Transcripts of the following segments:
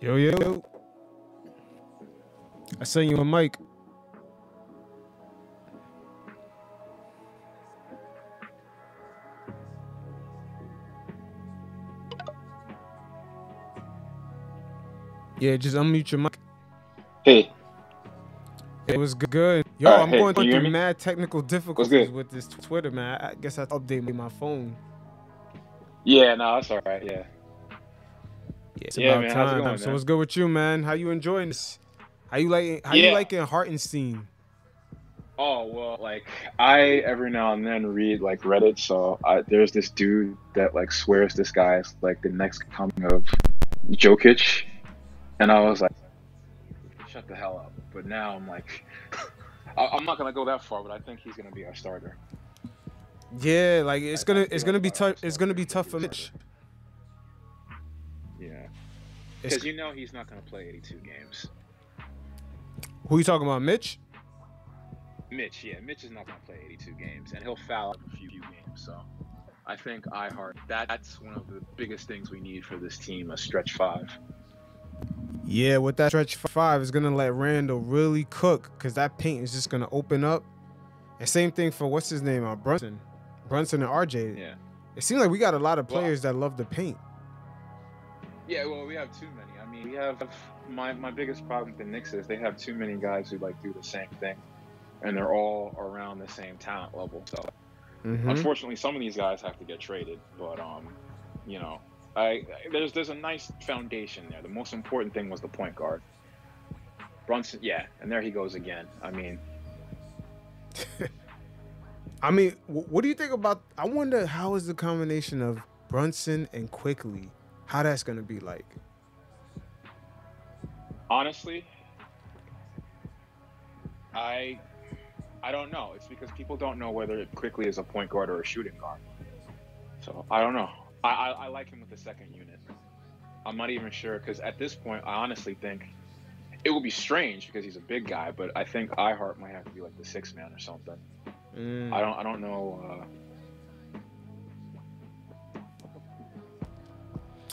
Yo, yo. I sent you a mic. Yeah, just unmute your mic. Hey, It was good. Yo, Alright, I'm hey, going can you hear through mad technical difficulties with this Twitter, man. I I guess I have to update my phone. yeah, no, that's all right. Yeah, It's Yeah, about man, time. going, so man? what's good with you, man? How you enjoying this? How you like? How you Yeah. liking Hartenstein? Oh well, like I every now and then read like Reddit. So I, there's this dude that like swears this guy is like the next coming of Jokic, and I was like, shut the hell up. But now I'm like, I, I'm not gonna go that far, but I think he's gonna be our starter. Yeah, like it's I- gonna it's gonna be tough. It's gonna be tough for Mitch. It's, because you know he's not gonna play 82 games. who you talking about, Mitch? Mitch, yeah, Mitch is not gonna play 82 games, and he'll foul up a few games. So I think iHeart that that's one of the biggest things we need for this team, a stretch five. Yeah, with that stretch five is gonna let Randle really cook because that paint is just gonna open up. And same thing for what's his name, uh, Brunson, Brunson and RJ. Yeah. It seems like we got a lot of Well- players that love the paint. Yeah, well, we have too many. I mean, we have my my biggest problem with the Knicks is they have too many guys who like do the same thing, and they're all around the same talent level. So Mhm. unfortunately, some of these guys have to get traded. But um, you know, I there's there's a nice foundation there. The most important thing was the point guard. Brunson, yeah, and there he goes again. I mean, I mean, what do you think about? I wonder how is the combination of Brunson and Quickley, how that's gonna be like. honestly, I I don't know. It's because people don't know whether it Quickley is a point guard or a shooting guard. So I don't know. I, I, I like him with the second unit. I'm not even sure because at this point, I honestly think it will be strange because he's a big guy, but I think iHeart might have to be like the six man or something. Mm. I don't I don't know. Uh...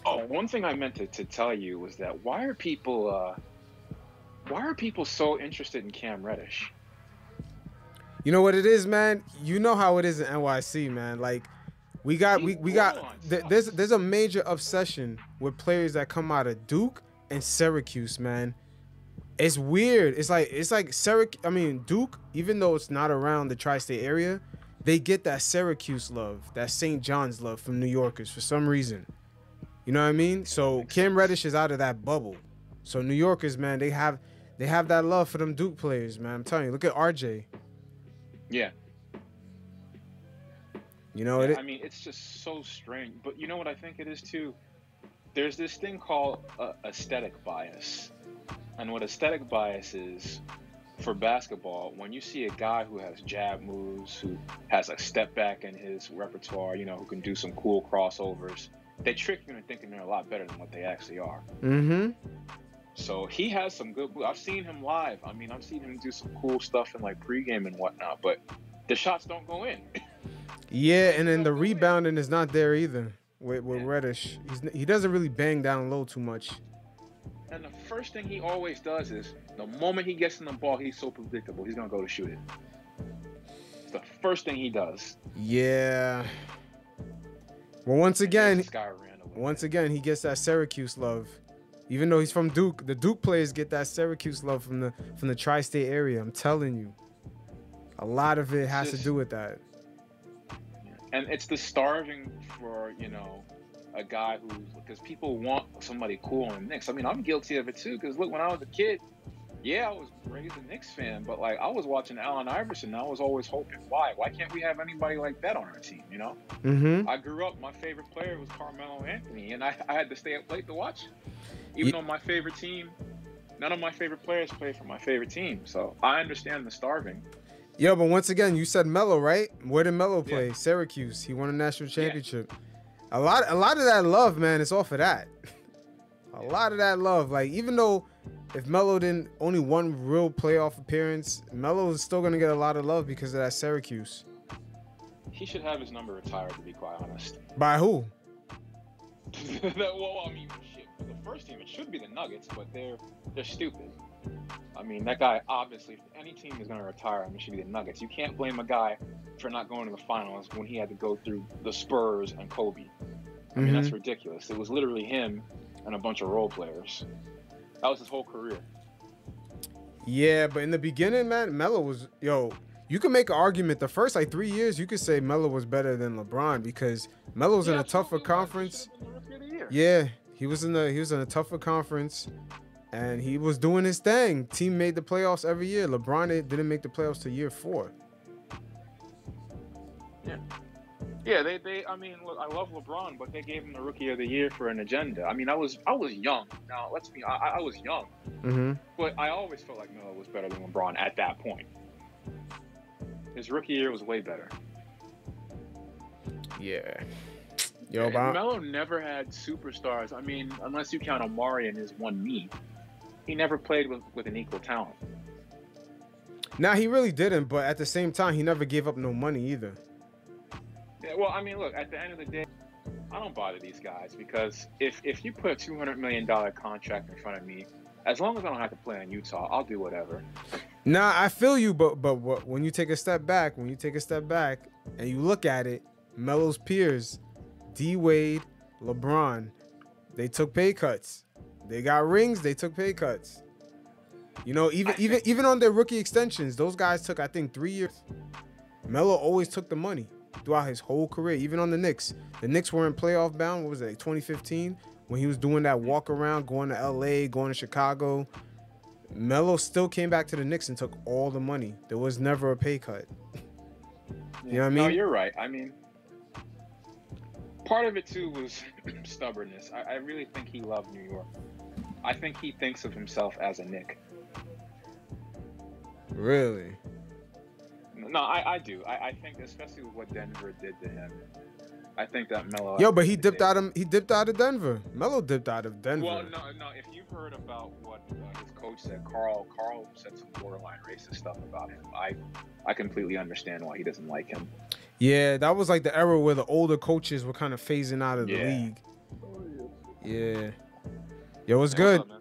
Oh, one thing I meant to, to tell you was that why are people uh, why are people so interested in Cam Reddish? You know what it is, man. You know how it is in NYC, man. Like we got we, we got th- there's there's a major obsession with players that come out of Duke and Syracuse, man. It's weird. It's like it's like Syracuse. I mean Duke, even though it's not around the tri-state area, they get that Syracuse love, that St. John's love from New Yorkers for some reason. You know what I mean? So Cam Reddish is out of that bubble. So New Yorkers, man, they have they have that love for them Duke players, man. I'm telling you. Look at RJ. Yeah, You know Yeah, it. I mean, it's just so strange. But you know what I think it is too? There's this thing called uh, aesthetic bias. And what aesthetic bias is for basketball, when you see a guy who has jab moves, who has a step back in his repertoire, you know, who can do some cool crossovers, they trick you into thinking they're a lot better than what they actually are. Mm-hmm. So he has some good. I've seen him live. I mean, I've seen him do some cool stuff in like pregame and whatnot, but the shots don't go in. Yeah, and then the rebounding is not there either with, with Yeah. Reddish. He's, he doesn't really bang down low too much. And the first thing he always does is the moment he gets in the ball, he's so predictable. He's gonna go to shoot it. It's the first thing he does. Yeah. Well, once again, This guy ran away. once again, he gets that Syracuse love. Even though he's from Duke, the Duke players get that Syracuse love from the from the tri-state area. I'm telling you, a lot of it has to do with that. and it's the starving for you know a guy who's because people want somebody cool on the Knicks. I mean, I'm guilty of it too. Because look, when I was a kid, yeah, I was raised a Knicks fan, but like I was watching Allen Iverson. And I was always hoping, why? Why can't we have anybody like that on our team? You know? Mm-hmm. I grew up. My favorite player was Carmelo Anthony, and I, I had to stay up late to watch. Even Ye- though my favorite team, none of my favorite players play for my favorite team, so I understand the starving. Yo, but once again, you said Melo, right? Where did Melo Yeah. play? Syracuse. He won a national Yeah. championship. A lot, a lot of that love, man, is all for that. A lot of that love, like even though if Melo didn't only one real playoff appearance, Melo is still gonna get a lot of love because of that Syracuse. He should have his number retired, to be quite honest. By who? that, well, I mean, shit. For the first team. It should be the Nuggets, but they're they're stupid. I mean, that guy obviously, any team is going to retire him, it should be the Nuggets. You can't blame a guy for not going to the finals when he had to go through the Spurs and Kobe. I mean, that's Mhm. ridiculous. It was literally him and a bunch of role players. That was his whole career. Yeah, but in the beginning, man, Melo was yo. You can make an argument. The first like three years, you could say Melo was better than LeBron because Melo was in a tougher absolutely was. He conference. should've been the rookie of the year. Yeah, he was in the he was in a tougher conference, and he was doing his thing. Team made the playoffs every year. LeBron didn't- didn't make the playoffs to year four. Yeah, they, they I mean, look, I love LeBron, but they gave him the rookie of the year for an agenda. I mean, I was I was young. Now, let's be I, I was young, Mm-hmm. but I always felt like Melo was better than LeBron at that point. His rookie year was way better. Yeah. Yo, but Melo never had superstars. I mean, unless you count Amar'e and his one knee, he never played with, with an equal talent. nah, he really didn't. But at the same time, he never gave up no money either. Well, I mean, look, at the end of the day, I don't bother these guys because if if you put a two hundred million dollar contract in front of me, as long as I don't have to play in Utah, I'll do whatever. Nah, I feel you, but but what, when you take a step back, when you take a step back and you look at it, Melo's peers, D Wade, LeBron, they took pay cuts. They got rings, they took pay cuts. You know, even even even on their rookie extensions, those guys took I think three years. Melo always took the money throughout his whole career, even on the Knicks. The Knicks were in playoff bound. What was it, like 2015, when he was doing that walk around, going to LA, going to Chicago. Melo still came back to the Knicks and took all the money. There was never a pay cut. You know what I mean? No, you're right. I mean, part of it too was stubbornness. I, I really think he loved New York. I think he thinks of himself as a Knick. Really? No, I, I do. I, I think, especially with what Denver did to him, I think that Melo. Yo, but he dipped out of he dipped out of Denver. Melo dipped out of Denver. Well, no, no. If you've heard about what uh, his coach said, Karl, Karl said some borderline racist stuff about him. I, I completely understand why he doesn't like him. Yeah, that was like the era where the older coaches were kind of phasing out of the Yeah. league. Yeah. Yeah. Yo, what's Yeah, good? up?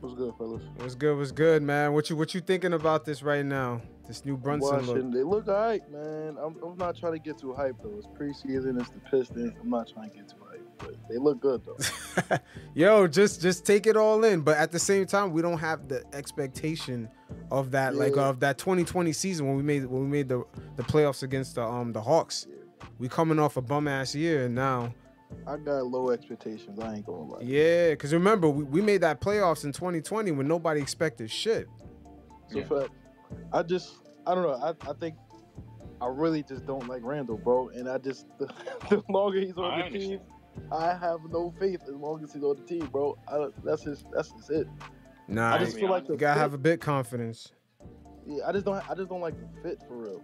What's good, fellas? What's good? What's good, man? What you what you thinking about this right now? This new Brunson look. They look alright, man. I'm, I'm not trying to get too hyped though. It's preseason. It's the Pistons. I'm not trying to get too hyped, but they look good though. Yo, just just take it all in, but at the same time, we don't have the expectation of that, like of that 2020 season when we made when we made the the playoffs against the um the Hawks. We coming off a bum ass year, and now I got low expectations. I ain't gonna lie. yeah, because remember we, we made that playoffs in 2020 when nobody expected shit. So Yeah. fact, I just, I don't know. I, I think I really just don't like Randle, bro. And I just, the, the longer he's on I the team. I have no faith as long as he's on the team, bro. I, that's just, that's just it. Nah, I just mean, feel like you the you gotta fit- have a bit confidence. Yeah, I just don't. I just don't like the fit for real.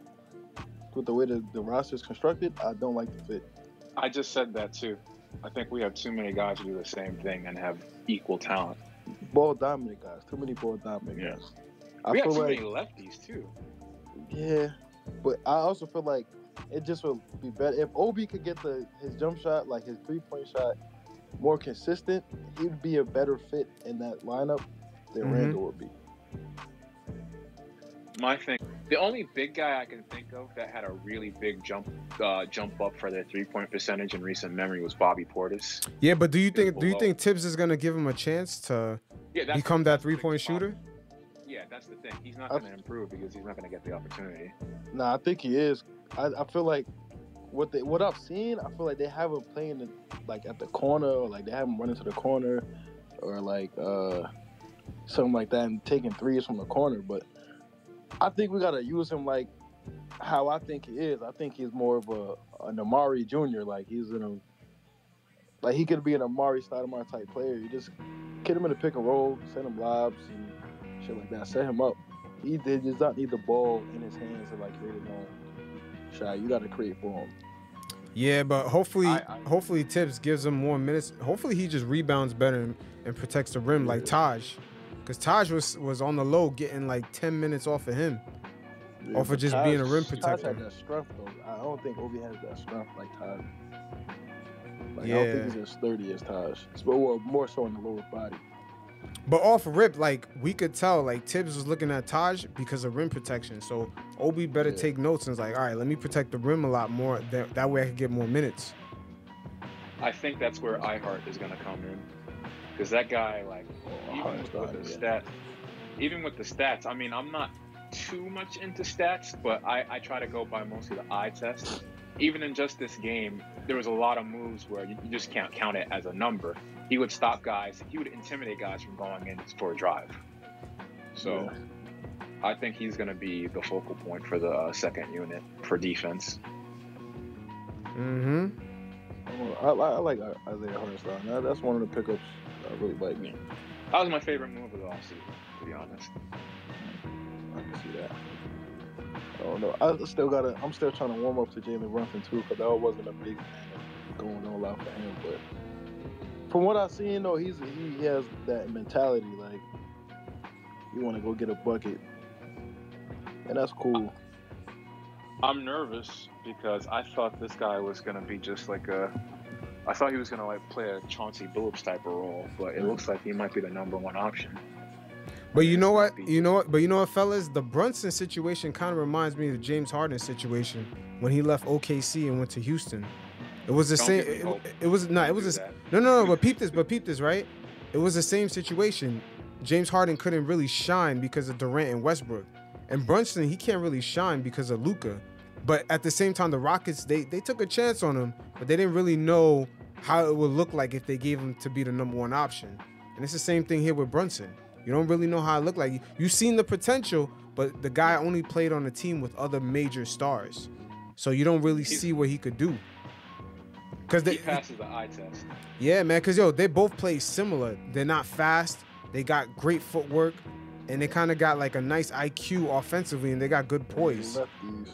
With the way the, the roster is constructed, I don't like the fit. I just said that too. I think we have too many guys who do the same thing and have equal talent. Ball dominant guys. Too many ball dominant Yeah. guys. I we have feel too like many lefties too. yeah, but I also feel like it just would be better if Obi could get the his jump shot, like his three point shot, more consistent. He'd be a better fit in that lineup than Mhm. Randle would be. My thing, the only big guy I can think of that had a really big jump uh, jump up for their three point percentage in recent memory was Bobby Portis. Yeah, but do you think do you think Thibs is gonna give him a chance to Yeah, become that three point shooter? Yeah, that's the thing. He's not going to improve because he's not going to get the opportunity. Nah, I think he is. I, I feel like what they what I've seen, I feel like they have him playing in, like at the corner, or like they have him running to the corner, or like uh something like that, and taking threes from the corner. But I think we gotta use him like how I think he is. I think he's more of a an Amar'e Junior. Like he's in a like he could be an Amar'e Stoudemire type player. You just get him in the pick and roll, send him lobs and shit like that. Set him up. He, he does not need the ball in his hands to like create his own shot. You got to create for him. Yeah, but hopefully, I- I- hopefully Thibs gives him more minutes. Hopefully, he just rebounds better and, and protects the rim like Taj, because Taj was was on the low getting like ten minutes off of him. Or for but just Taj- being a rim Taj protector. had that strength though. I don't think Obi has that strength like Taj. Like I don't think he's as sturdy as Taj. But well, more so in the lower body. But off rip, like we could tell, like Thibs was looking at Taj because of rim protection. So Obi better Yeah. take notes and is like, all right, let me protect the rim a lot more. That, that way I could get more minutes. I think that's where iHeart is going to come in, because that guy, like, even with, with the yeah. stats, even with the stats. I mean, I'm not too much into stats, but I, I try to go by mostly the eye test. Even in just this game, there was a lot of moves where you, you just can't count it as a number. He would stop guys. He would intimidate guys from going in for a drive. So. Yeah. I think he's going to be the focal point for the uh, second unit for defense. Mm-hmm. I, I, I like Isaiah Hartenstein. That's one of the pickups I really. That was my favorite move of the offseason, to be honest. I can see that. I don't know. I still gotta. I'm still trying to warm up to Jalen Brunson too, because I wasn't a big going all out for him. But from what I've seen, though, he's he has that mentality like you want to go get a bucket, and that's cool. I'm nervous because I thought this guy was to be just like a. I thought he was going to like play a Chauncey Billups type of role, but it looks like he might be the number one option. But you know what? You know what? But you know what, fellas? The Brunson situation kind of reminds me of the James Harden situation when he left OKC and went to Houston. It was the Don't same. It, it was no. It was a, no, no, no. But peep this. But peep this, right? It was the same situation. James Harden couldn't really shine because of Durant and Westbrook, and Brunson he can't really shine because of Luka. But at the same time, the Rockets they they took a chance on him, but they didn't really know how it would look like if they gave him to be the number one option. And it's the same thing here with Brunson. You don't really know how it looked like. You've seen the potential, but the guy only played on a team with other major stars, so you don't really see what he could do. Cause they, He passes the eye test. yeah, man. Cause yo, they both play similar. They're not fast. They got great footwork, and they kind of got like a nice IQ offensively, and they got good poise. Lefties.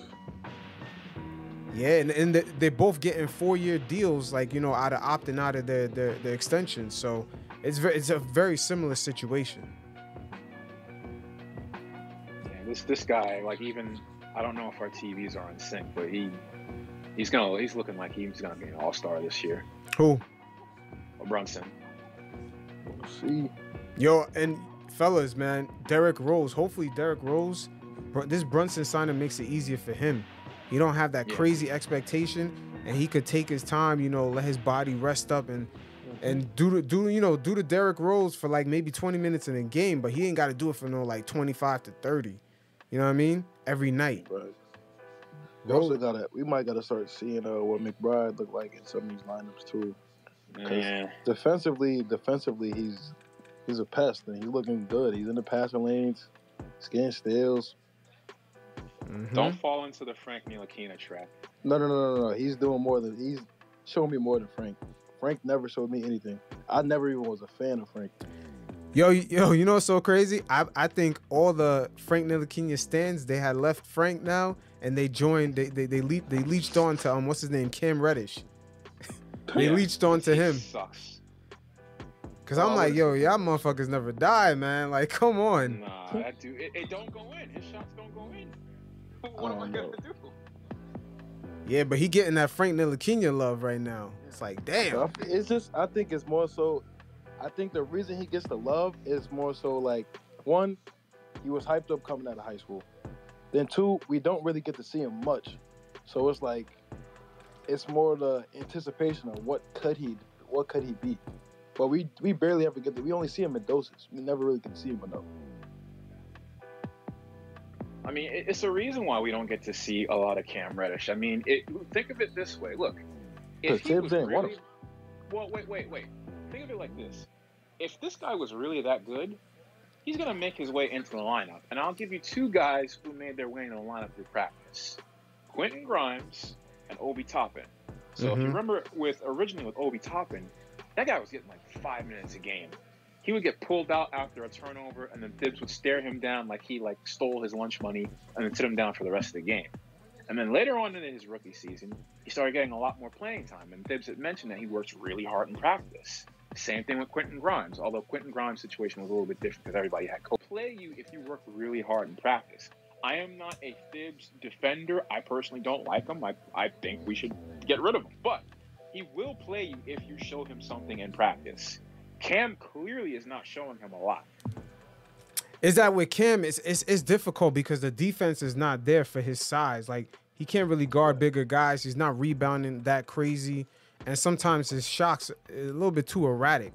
Yeah, and, and they- they're both getting four-year deals, like you know, out of opting out of their their, their extension. So it's very, it's a very similar situation. Yeah, this this guy, like even I don't know if our TVs are in sync, but he he's gonna he's looking like he's gonna be an all star this year. Who? Brunson. We'll see. Yo, and fellas, man, Derrick Rose. Hopefully, Derrick Rose, this Brunson signing makes it easier for him. He don't have that Yeah. crazy expectation, and he could take his time. You know, let his body rest up and and do the do you know do the Derrick Rose for like maybe 20 minutes in a game, but he ain't got to do it for no like 25 to 30. You know what I mean? Every night. Right. We also gotta. We might gotta start seeing uh, what McBride look like in some of these lineups too. Yeah. Defensively, defensively, he's he's a pest and he's looking good. He's in the passing lanes, he's getting steals. Mhm. Don't fall into the Frank Ntilikina trap. No, no, no, no, no. He's doing more than he's showing me more than Frank. Frank never showed me anything. I never even was a fan of Frank. Yo, yo, you know what's so crazy? I I think all the Frank Ntilikina stands they had left Frank now, and they joined. They they they, le- they leached on to um what's his name Cam Reddish. They Yeah. leached on to He him. Sucks. Cause I'm Oh, like, yo, y'all motherfuckers never die, man. Like, come on. Nah, that dude, it, it don't go in. His shots don't go in. What am I don't gonna know. do? Yeah, but he getting that Frank Ntilikina love right now. It's like, damn. It's just I think it's more so. I think the reason he gets the love is more so like one, he was hyped up coming out of high school. Then two, we don't really get to see him much, so it's like it's more the anticipation of what could he, what could he be. But we we barely ever get to. We only see him in doses. We never really get to see him enough. I mean, it's a reason why we don't get to see a lot of Cam Reddish. I mean, it, think of it this way. Look, if he was really, well, wait, wait, wait. Think of it like this: if this guy was really that good, he's gonna make his way into the lineup. And I'll give you two guys who made their way into the lineup through practice: Quentin Grimes and Obi Toppin. So if you Mhm. remember, with originally with Obi Toppin, that guy was getting like five minutes a game. He would get pulled out after a turnover, and then Thibs would stare him down like he like stole his lunch money, and then sit him down for the rest of the game. And then later on in his rookie season, he started getting a lot more playing time, and Thibs had mentioned that he works really hard in practice. Same thing with Quentin Grimes, although Quentin Grimes' situation was a little bit different because everybody had co play you if you work really hard in practice. I am not a Thibs defender. I personally don't like him. I, I think we should get rid of him. But he will play you if you show him something in practice. Cam clearly is not showing him a lot. Is that with Cam? It's, it's it's difficult because the defense is not there for his size. Like he can't really guard bigger guys. He's not rebounding that crazy, and sometimes his shots a little bit too erratic.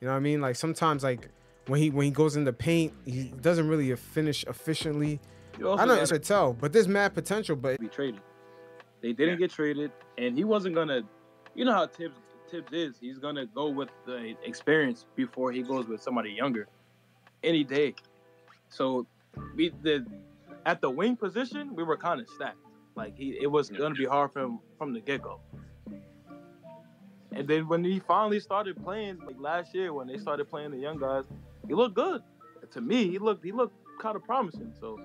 You know what I mean? Like sometimes like when he when he goes in the paint, he doesn't really finish efficiently. You also I know gotta it's a tell, but there's mad potential. But be traded. They didn't Yeah. get traded, and he wasn't gonna. You know how Thibs Thibs is. He's gonna go with the experience before he goes with somebody younger, any day. So we the at the wing position we were kind of stacked. Like he, it was gonna be hard for him from the get go. And then when he finally started playing, like last year when they started playing the young guys, he looked good. To me, he looked he looked kind of promising. So,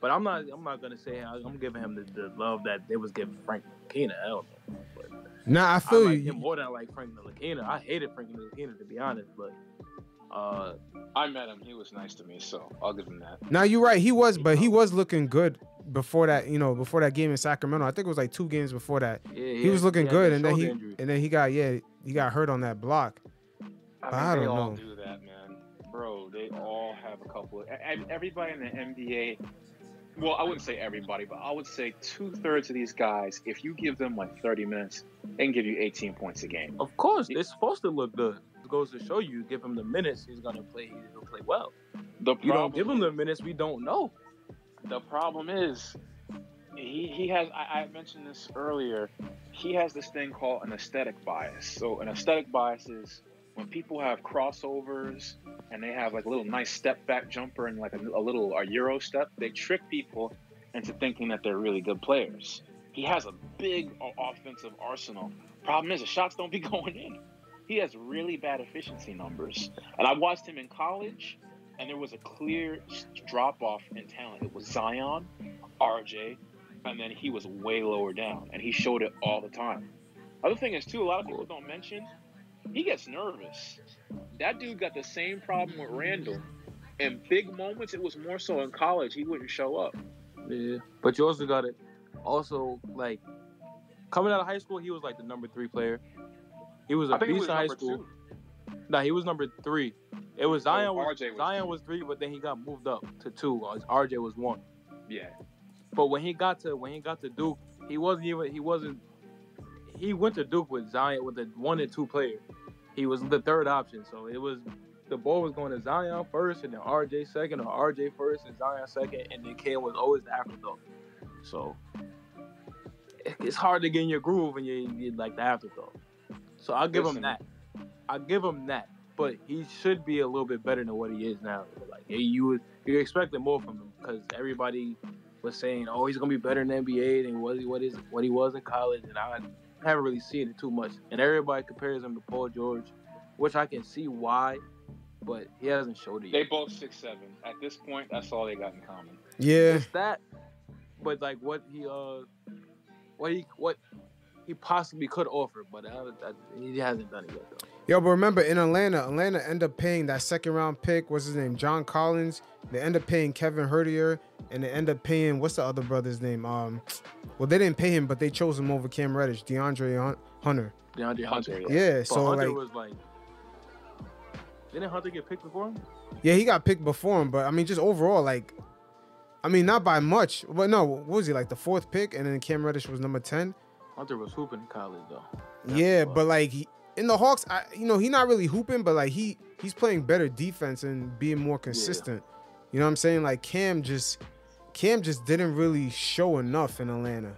but I'm not I'm not gonna say I- I'm giving him the, the love that they was giving Frank Ntilikina. Hell no. But nah, I I feel like you. him more than I like Frank Ntilikina. I hated Frank Ntilikina to be honest, but uh, I met him. He was nice to me, so I'll give him that. Now you're right. He was, but he was looking good before that. You know, before that game in Sacramento. I think it was like two games before that. yeah, He was looking had good, and then he injury. and then he got yeah he got hurt on that block. I, I don't they all know. do that, man. Bro, they all have a couple. Of, everybody in the NBA. Well, I wouldn't say everybody, but I would say two thirds of these guys. If you give them like 30 minutes, they can give you 18 points a game. Of course, it's supposed to look good. It goes to show you, give him the minutes, he's gonna play. He'll play well. The You don't give him the minutes, we don't know. The problem is, he, he has. I, I mentioned this earlier. He has this thing called an aesthetic bias. So an aesthetic bias is when people have crossovers and they have like a little nice step back jumper and like a, a little a euro step. They trick people into thinking that they're really good players. He has a big offensive arsenal. Problem is, the shots don't be going in. He has really bad efficiency numbers. And I watched him in college, and there was a clear drop off in talent. It was Zion, RJ, and then he was way lower down, and he showed it all the time. Other thing is too, a lot of people don't mention, he gets nervous. That dude got the same problem with Randle. In big moments, it was more so in college. He wouldn't show up. Yeah, but you also got it. also like coming out of high school, he was like the number three player. He was a beast was in high school. two. Nah, he was number three. It was Zion. Oh, was, RJ was Zion two. was three, but then he got moved up to two. uh, RJ was one. Yeah. But when he got to when he got to Duke, he wasn't even he wasn't. He went to Duke with Zion with a one and two player. He was the third option, so it was the ball was going to Zion first, and then RJ second, or RJ first and Zion second, and then Cam was always the afterthought. So it's hard to get in your groove when you you like the afterthought. So I'll give Listen. him that. I'll give him that. But he should be a little bit better than what he is now. Like hey, you would you expected more from him because everybody was saying, "Oh, he's gonna be better in the NBA than what he what is what he was in college," and I haven't really seen it too much. And everybody compares him to Paul George, which I can see why, but he hasn't showed it yet. They both six seven. At this point, that's all they got in common. Yeah, It's that, but like what he uh, what he what he possibly could offer, but uh, that, he hasn't done it yet though. Yo, but remember in Atlanta, Atlanta ended up paying that second round pick. What's his name? John Collins. They end up paying Kevin Huerter, and they end up paying what's the other brother's name? Um, well, they didn't pay him, but they chose him over Cam Reddish, DeAndre Hunter. DeAndre Hunter. Yeah, But so Hunter like, was like, didn't Hunter get picked before him? yeah, he got picked before him, but I mean, just overall, like, I mean, not by much, but no, what was he like the fourth pick, and then Cam Reddish was number ten. Hunter was hooping in college though. That's Yeah, but like he, in the Hawks, I, you know, he's not really hooping, but like he he's playing better defense and being more consistent. You know what I'm saying? Like Cam just Cam just didn't really show enough in Atlanta.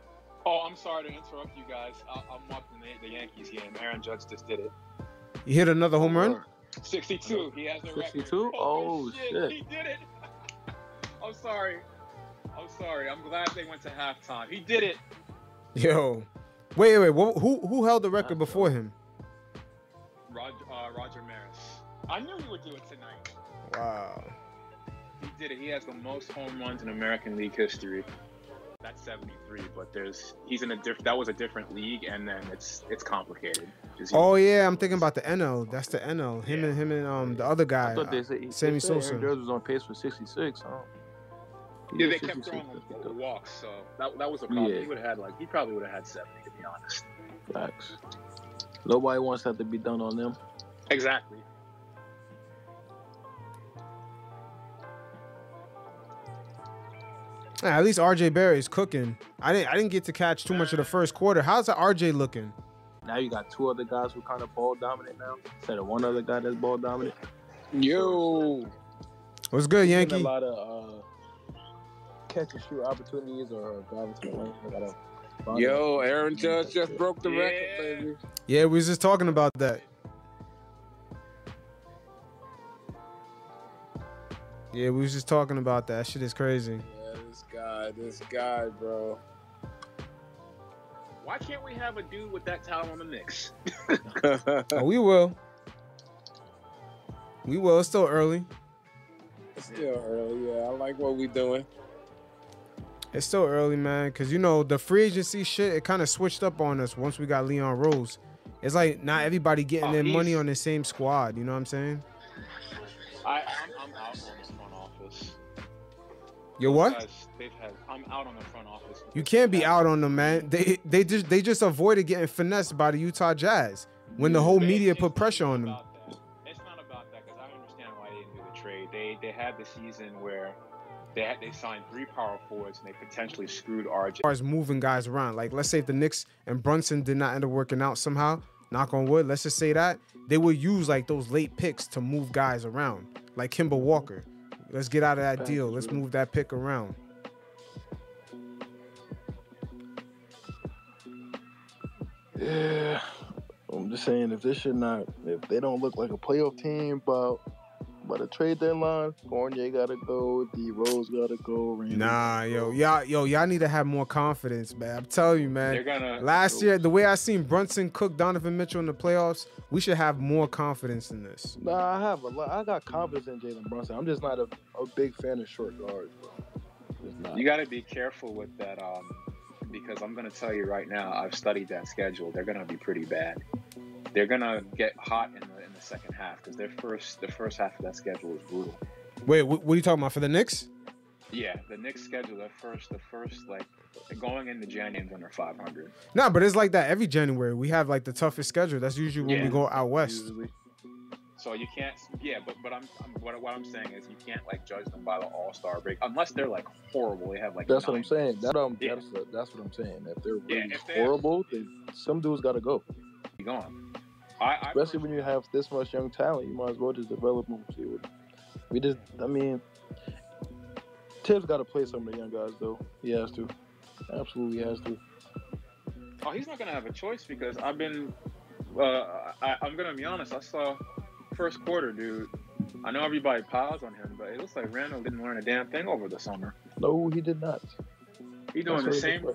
Oh, I'm sorry to interrupt you guys. I, I'm watching the, the Yankees game. Aaron Judge just did it. He hit another home run. 62. He has the record. 62? Holy Oh, shit. He did it. I'm sorry. I'm sorry. I'm glad they went to halftime. He did it. Yo, wait, wait, wait. Who who held the record before him? Roger, uh, Roger Maris. I knew he would do it tonight. Wow. He did it. He has the most home runs in American League history. That's 73, but there's he's in a different. That was a different league, and then it's it's complicated. Oh yeah, I'm thinking about the NL. That's the NL. Him Yeah. and him and um the other guy. I thought they said, Sammy they said Sosa. Aaron was on pace for 66. Huh? Yeah, they kept 66, throwing him walks, so that, that was a problem. Yeah. He would have had like he probably would have had 70 to be honest. Facts. Nobody wants that to be done on them. Exactly. Yeah, at least RJ Barrett is cooking. I didn't I didn't get to catch too much of the first quarter. How's the RJ looking? Now you got two other guys who kind of ball dominant now instead of one other guy that's ball dominant. Yo, What's good, Getting Yankee? a lot of uh, catch and shoot opportunities or driving to the lane. They gotta Yo. Aaron Judge just broke the Yeah. record, baby. Yeah, we was just talking about that. Yeah, we was just talking about that. Shit is crazy. Yeah, this guy, this guy, bro. Why can't we have a dude with that talent on the Knicks? Oh, we will. We will. It's still early. It's still early. Yeah, I like what we doing. It's still early, man. Cause you know the free agency shit. It kind of switched up on us once we got Leon Rose. It's like not everybody getting Oh, their money on the same squad. You know what I'm saying? I, I'm, I'm out on this front office. Yo, what? Had, I'm out on the front office. You can't be out on them, man. They they just they just avoided getting finessed by the Utah Jazz when the whole media put pressure on them. that. It's not about that because I understand why they didn't do the trade. They they had the season where they had they signed three power forwards and they potentially screwed RJ. As far as moving guys around, like let's say if the Knicks and Brunson did not end up working out somehow, knock on wood, let's just say that they would use like those late picks to move guys around, like Kemba Walker. Let's get out of that Thank deal. Let's move that pick around. Yeah, I'm just saying if this should not, if they don't look like a playoff team, but by the trade deadline, Fournier gotta go, D Rose gotta go. Randle Nah, gotta yo, go. y'all, yo, y'all need to have more confidence, man. I'm telling you, They're man. gonna Last year, the way I seen Brunson cook Donovan Mitchell in the playoffs, we should have more confidence in this. Nah, I have a lot. I got confidence in Jalen Brunson. I'm just not a, a big fan of short guards, bro. You got to be careful with that, um, because I'm going to tell you right now. I've studied that schedule. They're going to be pretty bad. They're going to get hot in the in the second half because their first the first half of that schedule is brutal. Wait, what, what are you talking about for the Knicks? Yeah, the Knicks schedule their first the first like going into January under 500. Nah, but it's like that every January. We have like the toughest schedule. That's usually when we go out west. Usually. So you can't. Yeah, but but I'm, I'm what, what I'm saying is you can't like judge them by the All Star break unless they're like horrible. They have like That's what I'm saying. That um, Yeah. that's that's what I'm saying. If they're Yeah, if they have- horrible, then some dudes gotta go. be gone. I, I Especially when you have this much young talent, you might as well just develop them. See what we just. I mean, Thibs got to play some of the young guys though. He has to. Absolutely has to. Oh, he's not gonna have a choice because I've been. Uh, I, I'm gonna be honest. I saw first quarter, dude. I know everybody piles on him, but it looks like Randle didn't learn a damn thing over the summer. No, he did not. He doing the That's what same. he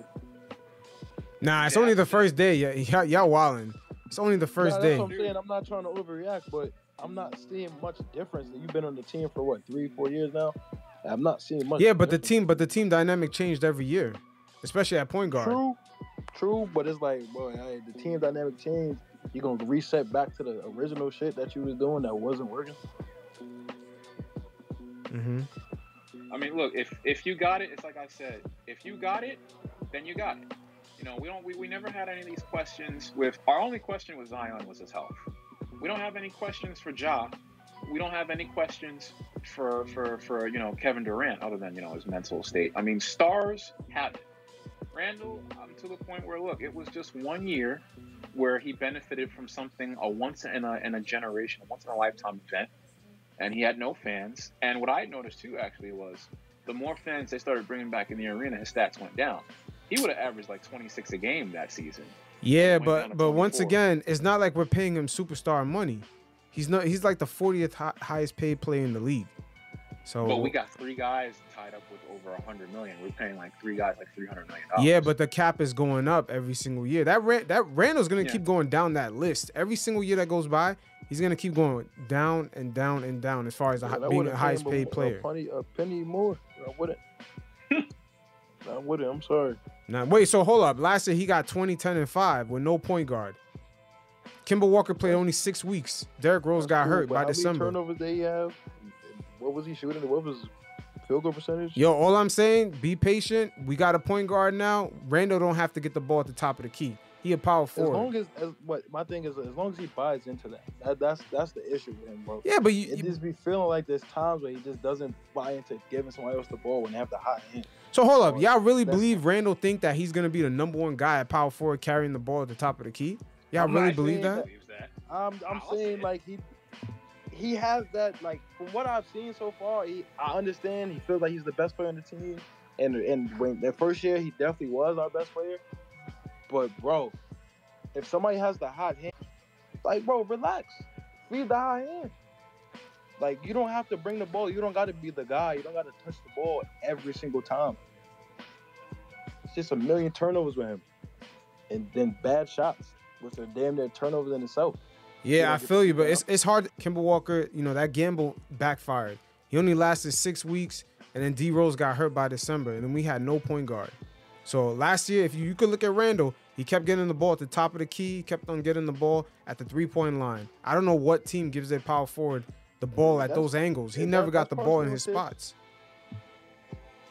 Nah, it's Yeah. only the first day. Yeah, y'all, y'all wildin'. It's only the like. first Nah, day. That's what I'm saying. I'm not trying to overreact, but I'm not seeing much difference. You've been on the team for what three, four years now. I'm not seeing much. Yeah, but the team, but the team dynamic changed every year, especially at point guard. True, true, but it's like, boy, hey, the team dynamic changed. You're gonna reset back to the original shit that you was doing that wasn't working? Mm-hmm. I mean, look, if if you got it, it's like I said. If you got it, then you got it. You know, we don't. We, we never had any of these questions. With our only question with Zion was his health. We don't have any questions for Ja. We don't have any questions for for for you know Kevin Durant other than you know his mental state. I mean, stars have it. Randle, um, to the point where look, it was just one year where he benefited from something a once in a in a generation, a once in a lifetime event, and he had no fans. And what I noticed too actually was the more fans they started bringing back in the arena, his stats went down. He would have averaged like 26 a game that season. Yeah, but but once again, it's not like we're paying him superstar money. He's not. He's like the 40th hi- highest paid player in the league. So But we got three guys tied up with over 100 million. We're paying like three guys like 300 million yeah, but the cap is going up every single year. That Ran- that Randle's gonna Yeah. keep going down that list every single year that goes by. He's gonna keep going down and down and down as far as the, hi- Man, I being the highest paid paid a- player. A penny, a penny more. I wouldn't. I wouldn't. I'm sorry. Now wait, so hold up. Last year he got 20, 10, and five with no point guard. Kemba Walker played only six weeks. Derrick Rose got Cool, hurt by December. turnovers he have? What was he shooting? What was his field goal percentage? Yo, all I'm saying, be patient. We got a point guard now. Randle don't have to get the ball at the top of the key. He a power forward. As long as, as what my thing is, as long as he buys into that, that that's that's the issue with him, bro. yeah, but you, It you- just be feeling like there's times where he just doesn't buy into giving somebody else the ball when they have the hot hand. So hold up. Y'all really believe Randle think that he's gonna be the number one guy at power forward carrying the ball at the top of the key? Y'all I'm really believe that? that- Believes that. I'm I'm I'll saying it. like he he has that like from what I've seen so far. He I understand he feels like he's the best player on the team, and and when the first year he definitely was our best player. But bro, if somebody has the hot hand, like bro, relax, feed the hot hand. Like you don't have to bring the ball. You don't got to be the guy. You don't got to touch the ball every single time. It's just a million turnovers with him, and then bad shots, which are damn near turnovers in itself. Yeah, I feel you, but it's it's hard. Kemba Walker, you know that gamble backfired. He only lasted six weeks, and then D Rose got hurt by December, and then we had no point guard. So last year, if you, you could look at Randle, he kept getting the ball at the top of the key, kept on getting the ball at the three point line. I don't know what team gives their power forward the ball at those angles. He never got the ball in his spots.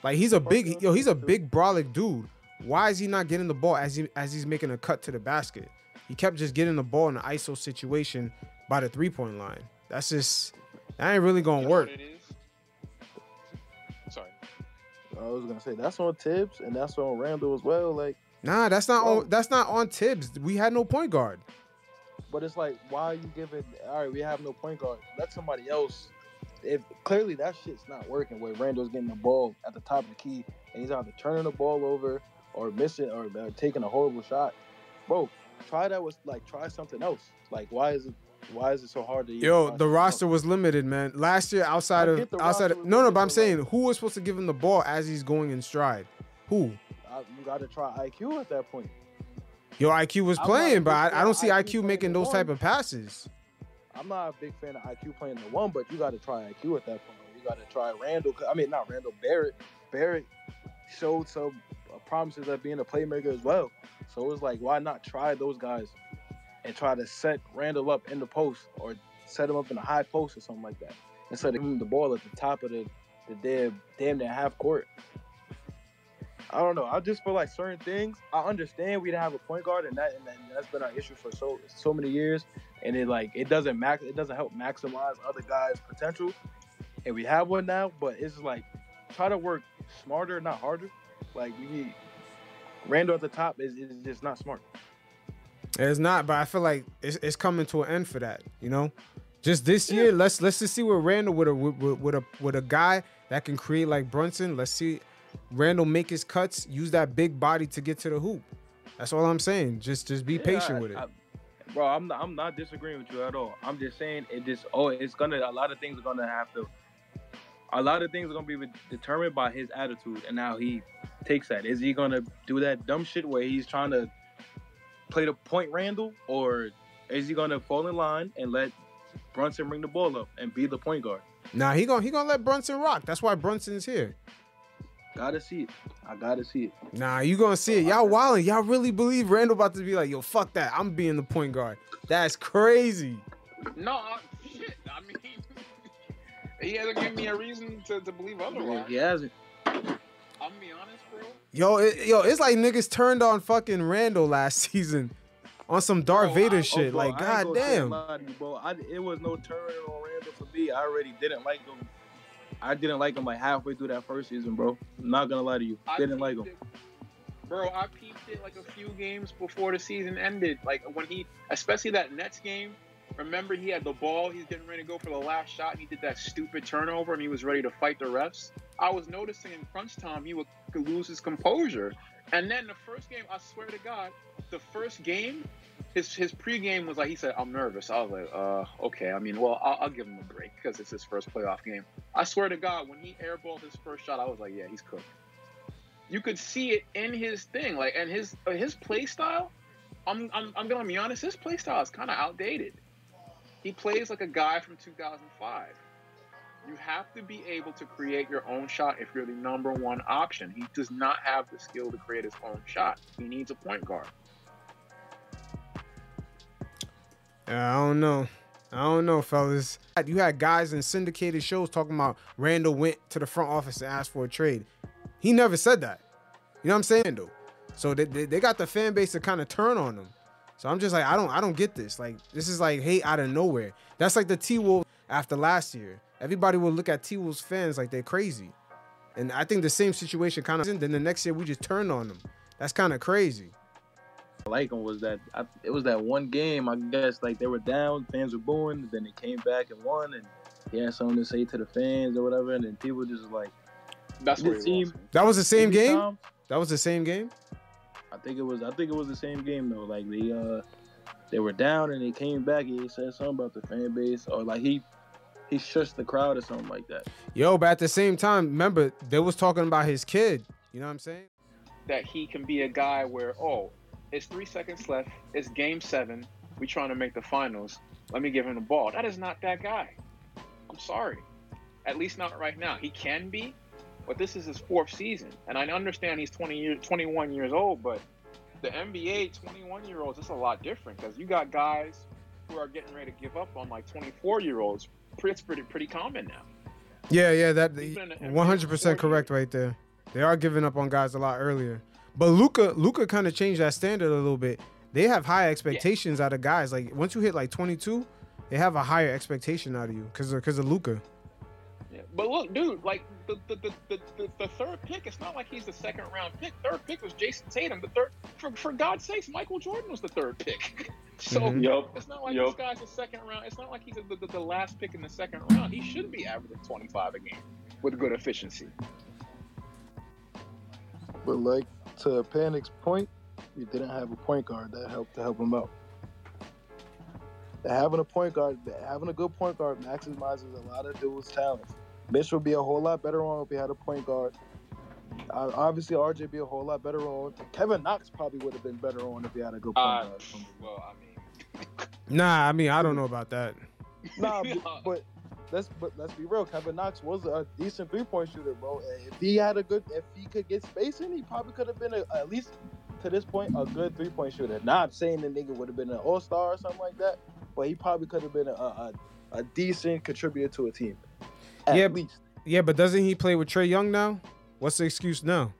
Like he's a big, yo, he's a what it is. big brolic dude. Why is he not getting the ball as he as he's making a cut to the basket? He kept just getting the ball in an ISO situation by the three point line. That's just that ain't really gonna work. it is? Sorry. I was gonna say that's on Thibs and that's on Randle as well. Like, Nah, that's not Bro. on that's not on Thibs. We had no point guard. But it's like, why are you giving? All right, we have no point guard. Let somebody else. If clearly that shit's not working, where Randle's getting the ball at the top of the key and he's either turning the ball over or missing or uh, taking a horrible shot, bro. Try that with like try something else. Like, why is it? Why is it so hard to? Yo, the roster was limited, man. Last year, outside of outside of was no, no, but I'm saying who was supposed to give him the ball as he's going in stride? Who? I, you got to try IQ at that point. Yo, IQ was I'm playing, but I, I don't see IQ IQ making those one. type of passes. I'm not a big fan of IQ playing the one, but you got to try IQ at that point. You got to try Randle. I mean, not Randle. Barrett. Barrett showed some promises of being a playmaker as well. So it was like, why not try those guys and try to set Randle up in the post or set him up in a high post or something like that instead of giving the ball at the top of the the damn damn near half court. I don't know. I just feel like certain things. I understand we didn't have a point guard, and that and that- that's been our issue for so so many years. And it like it doesn't max it doesn't help maximize other guys' potential. And we have one now, but it's like try to work smarter, not harder. Like we need Randle at the top is, is just not smart. It's not, but I feel like it's, it's coming to an end for that. You know, just this year, let's let's just see where Randle with a with- with a with a guy that can create like Brunson. Let's see Randle make his cuts, use that big body to get to the hoop. That's all I'm saying. Just just be Yeah, patient I- with it. I- bro, I'm not, I'm not disagreeing with you at all. I'm just saying it just oh it's gonna a lot of things are gonna have to a lot of things are gonna be determined by his attitude and how he takes that. Is he gonna do that dumb shit where he's trying to play the point Randle, or is he gonna fall in line and let Brunson bring the ball up and be the point guard? Nah, he gonna he gonna let Brunson rock. That's why Brunson's here. Gotta see it. I gotta see it. Nah, you gonna see it. Y'all wildin'. Y'all really believe Randle about to be like, yo, fuck that. I'm being the point guard. That's crazy. No, uh, shit. I mean, he hasn't given me a reason to, to believe otherwise. He hasn't. I'm gonna be honest, bro. Yo, it, yo, it's like niggas turned on fucking Randle last season on some Darth Bro, Vader I- shit. Oh, bro, like, I ain't goddamn. lie to you, bro. I, it was no turn on Randle for me. I already didn't like him. I didn't like him like halfway through that first season, bro. I'm not gonna lie to you. I Didn't like him. it- Bro, I peeped it like a few games before the season ended. Like when he, especially that Nets game. Remember, he had the ball. He's getting ready to go for the last shot, and he did that stupid turnover, and he was ready to fight the refs. I was noticing in crunch time he would lose his composure. And then the first game, I swear to God, the first game, his his pregame was like he said, "I'm nervous." I was like, "Uh, okay. I mean, well, I'll, I'll give him a break because it's his first playoff game." I swear to God, when he airballed his first shot, I was like, "Yeah, he's cooked." You could see it in his thing, like, and his uh, his play style. I'm I'm I'm gonna be honest. His play style is kind of outdated. He plays like a guy from 2005. You have to be able to create your own shot if you're the number one option. He does not have the skill to create his own shot. He needs a point guard. I don't know. I don't know, fellas. You had guys in syndicated shows talking about Randle went to the front office to ask for a trade. He never said that. You know what I'm saying? Randle. So they, they, they got the fan base to kind of turn on them. So I'm just like, I don't I don't get this. Like this is like hate out of nowhere. That's like the T Wolves after last year. Everybody will look at T Wolves fans like they're crazy. And I think the same situation kind of then the next year we just turned on them. That's kind of crazy. Like him was that I, it was that one game. I guess like they were down, fans were booing, then they came back and won, and he had something to say to the fans or whatever, and then people just like, That's This what team- was. That was the same game? time- That was the same game? I think it was. I think it was the same game though. Like they uh they were down and they came back. and He said something about the fan base or like he he shushed the crowd or something like that. Yo, but at the same time, remember, they was talking about his kid. You know what I'm saying? that he can be a guy where, oh, it's three seconds left, it's game seven, we trying to make the finals. Let me give him the ball. That is not that guy. I'm sorry. At least not right now. He can be, but this is his fourth season. And I understand he's 20 years 21 years old, but the NBA 21 year olds, it's a lot different because you got guys who are getting ready to give up on like 24 year olds. It's pretty pretty common now. Yeah, yeah, that He's been in the 100 percent correct right there. They are giving up on guys a lot earlier. But Luka, Luka kind of changed that standard a little bit. They have high expectations out of guys. Like once you hit like 22, they have a higher expectation out of you because because of Luka. Yeah. But look, dude, like the the, the, the, the the third pick, it's not like he's the second round pick. Third pick was Jayson Tatum. The third, for, for God's sakes, Michael Jordan was the third pick. so Mhm. Yup. it's not like Yup. this guy's a second round. It's not like he's the, the, the last pick in the second round. He should be averaging 25 a game with good efficiency. But like to Panic's point, you didn't have a point guard that helped to help him out. Having a point guard, having a good point guard maximizes a lot of dudes' talents. Mitch would be a whole lot better on if he had a point guard. Uh, obviously, RJ would be a whole lot better on. Kevin Knox probably would have been better on if he had a good point Uh, guard. well, I mean, Nah, I mean I don't know about that. Nah, but, but let's but let's be real. Kevin Knox was a decent three point shooter, bro. If he had a good, if he could get spacing, he probably could have been a, at least to this point a good three point shooter. Not saying the nigga would have been an all star or something like that, but he probably could have been a, a, a decent contributor to a team. At Yeah, least. Yeah, but doesn't he play with Trae Young now? What's the excuse now?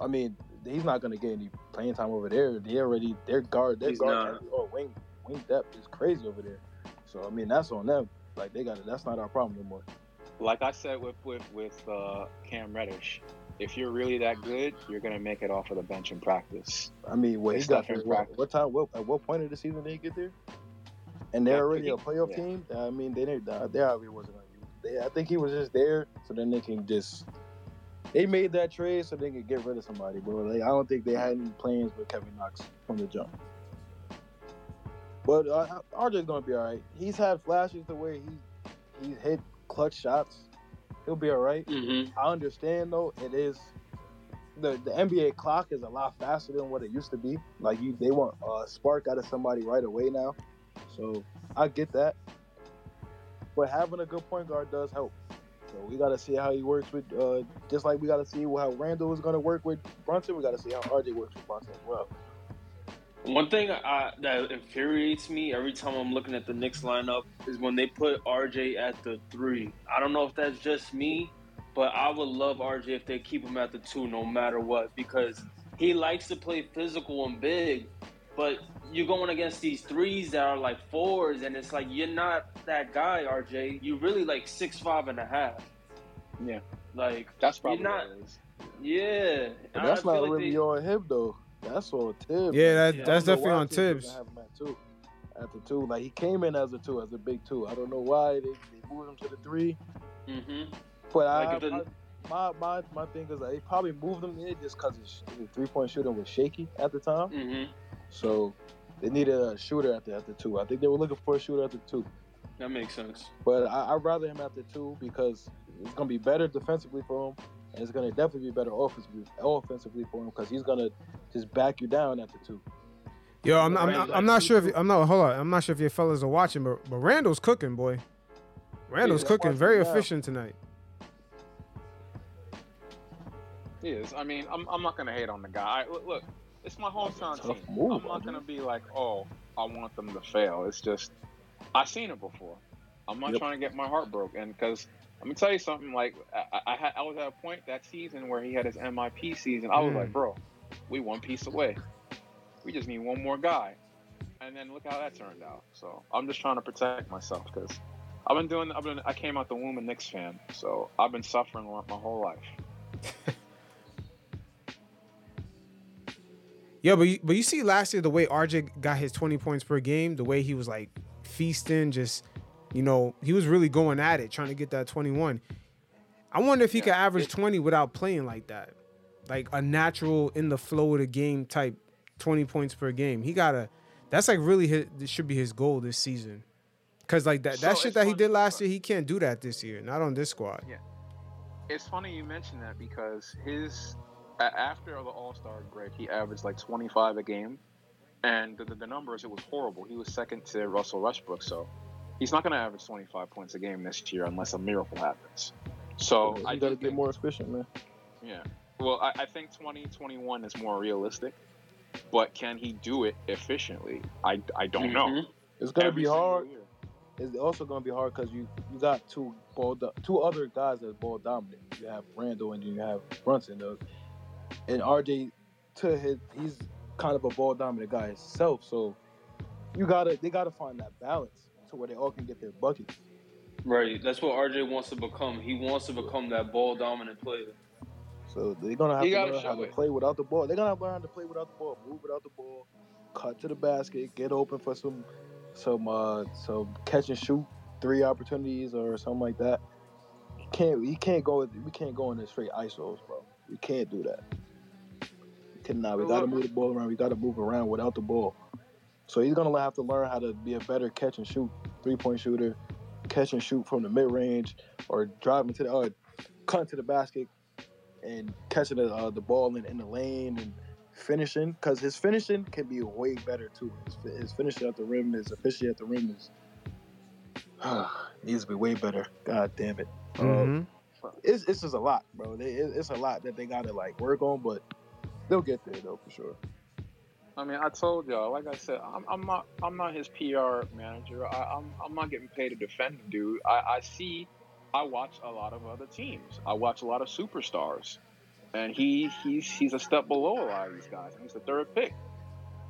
I mean, he's not gonna get any playing time over there. They already their guard, their He's guard, not. or oh, wing wing depth is crazy over there. So I mean, that's on them. Like they got it. That's not our problem no more. like I said with with with uh, Cam Reddish, if you're really that good, you're gonna make it off of the bench in practice. I mean, what he got in practice. what time? What, at what point of the season did he get there? And they're Yeah, already a playoff yeah. team. I mean, they didn't. They obviously wasn't. They, I think he was just there so then they can just. They made that trade so they could get rid of somebody, but like, I don't think they had any plans with Kevin Knox from the jump. But uh, RJ's gonna be all right. He's had flashes the way he he's hit clutch shots. He'll be all right. Mm-hmm. I understand though, it is the the NBA clock is a lot faster than what it used to be. Like you, they want a spark out of somebody right away now. So I get that, but having a good point guard does help. So we got to see how he works with, uh, just like we got to see how Randle is going to work with Brunson. We got to see how RJ works with Brunson as well. One thing I, that infuriates me every time I'm looking at the Knicks lineup is when they put RJ at the three. I don't know if that's just me, but I would love RJ if they keep him at the two no matter what because he likes to play physical and big, but you're going against these threes that are like fours, and it's like you're not that guy, RJ. You really like six five and a half. Yeah. Like That's probably not- what it is. yeah, But that's feel not like really they- on him though. That's on Thibs. Yeah, that, Yeah, that's I don't know definitely on Thibs Thibs. doesn't have him at two. At the two, like he came in as a two, as a big two. I don't know why they, they moved him to the three. Mhm. But Like, I, if I- my my my thing is like, they probably moved him in just because his, his three point shooting was shaky at the time. Mhm. So they needed a shooter at the at the two. I think they were looking for a shooter at the two. That makes sense. But I, I'd rather him at the two because it's gonna be better defensively for him, and it's gonna definitely be better offensively offensively for him because he's gonna just back you down at the two. Yo, I'm, I'm, Randle- I'm not sure if I'm not hold on. I'm not sure if your fellas are watching, but but Randle's cooking, boy. Randle's Yeah, cooking, watching very now. efficient tonight. He is. I mean, I'm, I'm not gonna hate on the guy. I, look, look, it's my hometown team. move, I'm not RJ. gonna be like, oh, I want them to fail. It's just, I've seen it before. I'm not Yep. trying to get my heart broken because let me tell you something. Like, I, I, I was at a point that season where he had his MIP season. I was Mm. like, bro, we one piece away. We just need one more guy, and then look how that turned out. So I'm just trying to protect myself because I've been doing. I've been. I came out the womb a Knicks fan, so I've been suffering my whole life. Yo, but you, but you see last year the way RJ got his 20 points per game, the way he was like feasting, just you know, he was really going at it, trying to get that 21. I wonder if he Yeah, could average 20 without playing like that, like a natural in the flow of the game type 20 points per game. He gotta. That's like really his. This should be his goal this season. Cause like that that shit that he did last year, he can't do that this year. Not on this squad. Yeah. It's funny you mention that because his after the All Star break, he averaged like 25 a game, and the, the, the numbers it was horrible. He was second to Russell Westbrook, so he's not going to average 25 points a game this year unless a miracle happens. So you I gotta get more efficient, man. yeah. Well, I, I think 2021 is more realistic, but can he do it efficiently? I, I don't know. Mhm. It's gonna be hard. year. It's also gonna be hard because you you got two ball do- two other guys that ball dominant. You have Randle and you have Brunson. Though, and RJ, to his he's kind of a ball dominant guy himself. So you gotta they gotta find that balance to where they all can get their buckets. Right. That's what RJ wants to become. He wants to become that ball dominant player. So they're gonna have You to learn how show to play without the ball. They're gonna learn how to play without the ball, move without the ball, cut to the basket, get open for some some uh some catch and shoot three opportunities or something like that. He can't we can't go we can't go in the straight ISOs, bro. We can't do that. We cannot. We gotta move the ball around. We gotta move around without the ball. So he's gonna have to learn how to be a better catch and shoot three point shooter, catch and shoot from the mid range, or driving to the uh, cutting to the basket and catching the uh, the ball in, in the lane and finishing because his finishing can be way better too. His, his finishing at the rim, his efficiency at the rim is uh, needs to be way better. God damn it. Uh, Mhm. it's it's just a lot, bro. They, it's a lot that they gotta like work on, but they'll get there though for sure. I mean, I told y'all, like I said, I'm, I'm not, I'm not his PR manager. I, I'm, I'm not getting paid to defend the dude. I, I see, I watch a lot of other teams. I watch a lot of superstars, and he, he's, he's a step below a lot of these guys. He's the third pick.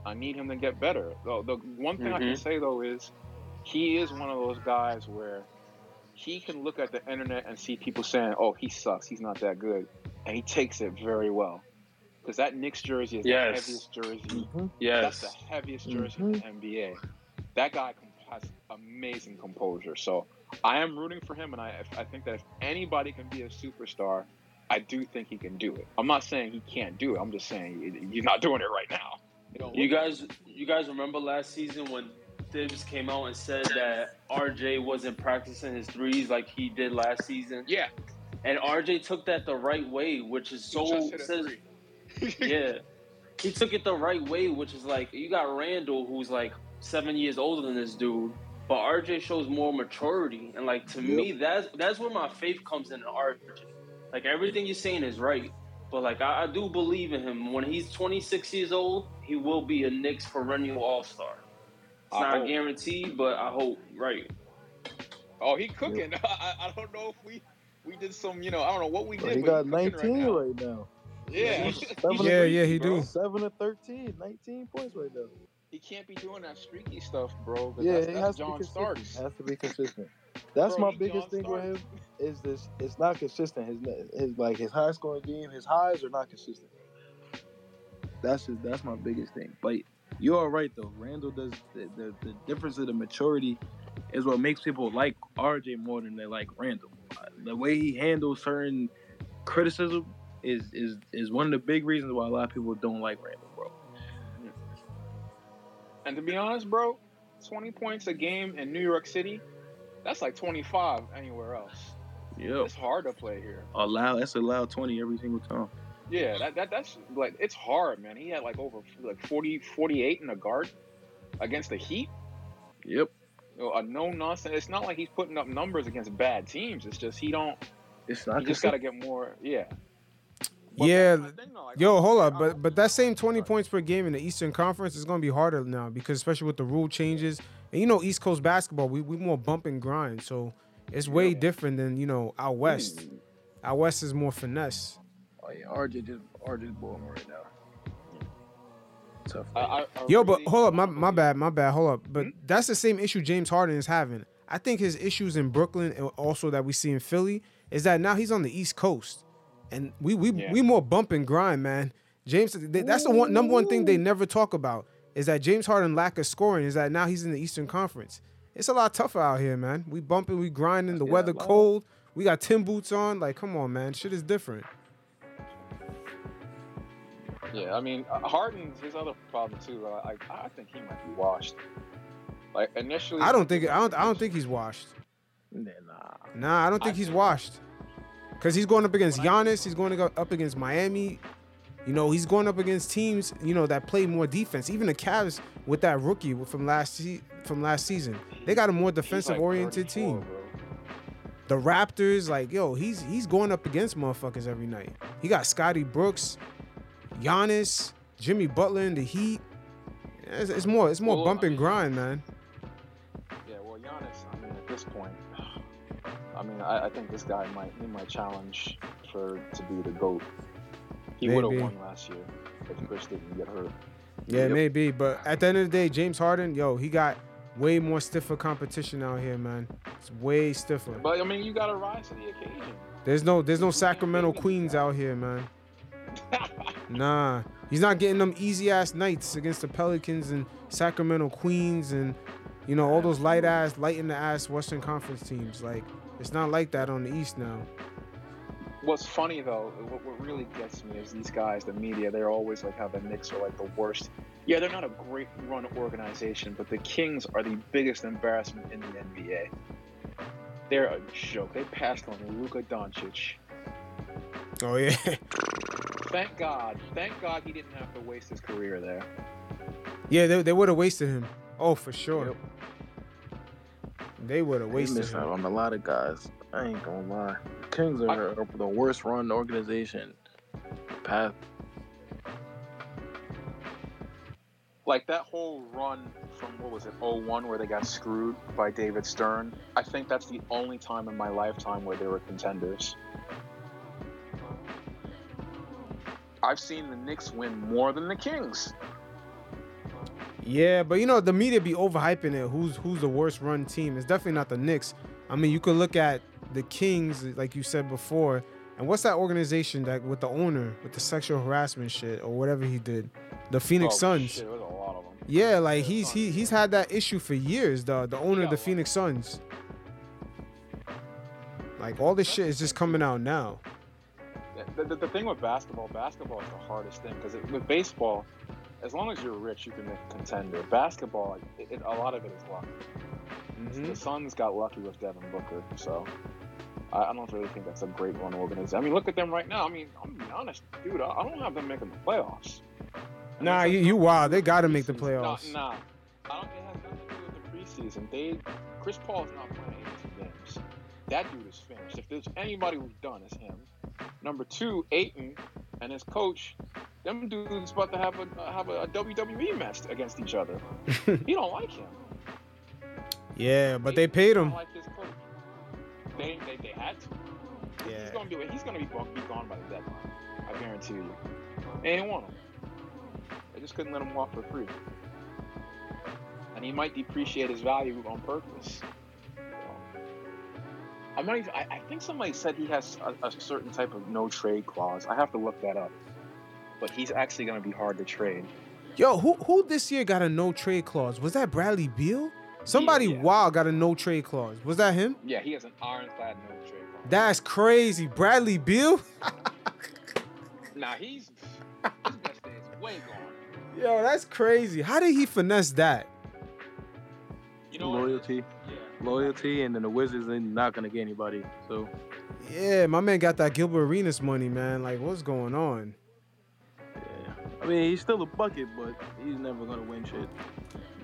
I need him to get better. The, the one thing I can Mhm. say though is, he is one of those guys where he can look at the internet and see people saying, "Oh, he sucks. He's not that good," and he takes it very well. Because that Knicks jersey is Yes. the heaviest jersey that's Yes. that's the heaviest jersey in the NBA. That guy has amazing composure. So I am rooting for him, and I I think that if anybody can be a superstar, I do think he can do it. I'm not saying he can't do it. I'm just saying he's not doing it right now. It You guys, you guys remember last season when Thibs came out and said that RJ wasn't practicing his threes like he did last season, yeah. and RJ took that the right way, which is so just hit a says three. yeah. He took it the right way, which is like you got Randle, who's like seven years older than this dude, but RJ shows more maturity, and like to me, that's that's where my faith comes in in RJ. Like everything you're saying is right, but like I, I do believe in him. When he's 26 years old, he will be a Knicks perennial All Star. It's I not hope. guaranteed, but I hope right. Oh, he cooking. I, I don't know if we we did some. You know, I don't know what we Bro, did. he but got cooking 19 right right now. Now. Yeah. Seven Yeah, streaky, yeah, he bro. do. Seven to 13, 19 points right now. He can't be doing that streaky stuff, bro. Yeah, that's, he that's has John to be Starks. consistent. Has to be consistent. That's Bro, my biggest John thing with him is this. It's not consistent. His his like his high scoring game, his highs are not consistent. That's just, that's my biggest thing. But you're right though. Randle does the, the the difference of the maturity is what makes people like RJ more than they like Randle. The way he handles certain criticism is is is one of the big reasons why a lot of people don't like Randle, bro. Mm-hmm. And to be honest, bro, 20 points a game in New York City, that's like 25 anywhere else. Yeah, It's hard to play here. allow that's allowed twenty every single time. Yeah, that, that that's like it's hard, man. He had like over like 40 48 in the guard against the Heat. Yep. You know, a no nonsense. It's not like he's putting up numbers against bad teams. It's just he don't. It's not He just got to get more. Yeah. But Yeah, thing, though, like, Yo, hold up, but but that same 20 points per game in the Eastern Conference is gonna be harder now because especially with the rule changes. And you know, East Coast basketball, we we more bump and grind. So it's way Yeah. different than, you know, out west. Mm. Out west is more finesse. Oh yeah, RJ just RJ's balling right now. Tough. I, I, I Yo, but hold up, my my bad, my bad. Hold up, but Hmm? that's the same issue James Harden is having. I think his issues in Brooklyn and also that we see in Philly is that now he's on the East Coast, and we we Yeah. we more bump and grind, man. James, th- that's the one number one thing they never talk about is that James Harden lack of scoring is that now he's in the Eastern Conference. It's a lot tougher out here, man. We bumping, we grinding. The Yeah, weather man. cold. We got tin boots on. Like, come on, man. Shit is different. Yeah, I mean, uh, Harden's his other problem too. Uh, I I think he might be washed. Like initially, I don't think I don't I don't think he's washed. Nah, nah. Nah, I don't think I he's washed. Cause he's going up against Giannis. He's going to go up against Miami. You know, he's going up against teams. You know that play more defense. Even the Cavs with that rookie from last se- from last season, they got a more defensive oriented 34, team. bro. The Raptors, like yo, he's he's going up against motherfuckers every night. He got Scotty Brooks, Giannis, Jimmy Butler in the Heat. It's, it's more it's more Well, bump I and grind, man. Yeah, well, Giannis. I mean, at this point, I mean, I, I think this guy might he might challenge for to be the goat. He would have won last year if Khris didn't get hurt. Yeah, Yep. maybe. But at the end of the day, James Harden, yo, he got way more stiffer competition out here, man. It's way stiffer. But I mean, you got to rise to the occasion. There's no there's no Sacramento. Queens out here, man. Nah. He's not getting them easy ass nights against the Pelicans and Sacramento Queens and you know, all those light ass, light in the ass Western Conference teams. Like, it's not like that on the East now. What's funny though, what, what really gets me is these guys, the media, they're always like how the Knicks are like the worst. Yeah, they're not a great run organization, but the Kings are the biggest embarrassment in the NBA. They're a joke. They passed on Luka Doncic. Oh yeah. Thank God. Thank God he didn't have to waste his career there. yeah, they, they would have wasted him. Oh, for sure. Yep. They would have They wasted miss out on a lot of guys. I ain't gonna lie. The Kings are the worst run organization. Path. Like that whole run from what was it, 01 where they got screwed by David Stern. I think that's the only time in my lifetime where they were contenders. I've seen the Knicks win more than the Kings. Yeah, but you know the media be overhyping it. Who's who's the worst run team? It's definitely not the Knicks. I mean, you could look at the Kings, like you said before, and what's that organization that with the owner with the sexual harassment shit or whatever he did, the Phoenix Oh, Suns. Shit, there a lot of them. Yeah, like he's he he's had that issue for years. The the owner of the. Phoenix Suns. Like all this shit is just coming out now. The, the, the thing with basketball, basketball is the hardest thing because with baseball, as long as you're rich, you can make a contender. Basketball, it, it, a lot of it is luck. Mm-hmm. The Suns got lucky with Devin Booker, so I, I don't really think that's a great run organization. I mean, look at them right now. I mean, I'm gonna honest, dude. I, I don't have them making the playoffs. Mean, Nah, you, you wild. They gotta make the playoffs. Nah, nah. I don't. It has nothing to do with the preseason. They, Chris Paul is not playing 82 games. That dude is finished. If there's anybody who's done, it's him. Number two, Ayton and his coach. Them dudes about to have a have a, WWE match against each other. he don't like him. Yeah, but they paid him. Like. They, they, they had to. Yeah. He's gonna be he's gonna be gone, be gone by the deadline. I guarantee you. They didn't want him. They just couldn't let him walk for free. And he might depreciate his value on purpose. So, I'm not even, I, I think somebody said he has a, a certain type of no trade clause. I have to look that up. But he's actually gonna be hard to trade. Yo, who who this year got a no trade clause? Was that Bradley Beal? Somebody yeah. wild got a no trade clause. Was that him? Yeah, he has an ironclad no trade clause. That's crazy. Bradley Beal? Nah, he's his best day is way gone. Yo, that's crazy. How did he finesse that? You know? Loyalty. Yeah. Loyalty, and then the Wizards ain't not gonna get anybody. So Yeah, my man got that Gilbert Arenas money, man. Like, what's going on? yeah, I mean he's still a bucket, but he's never gonna win shit.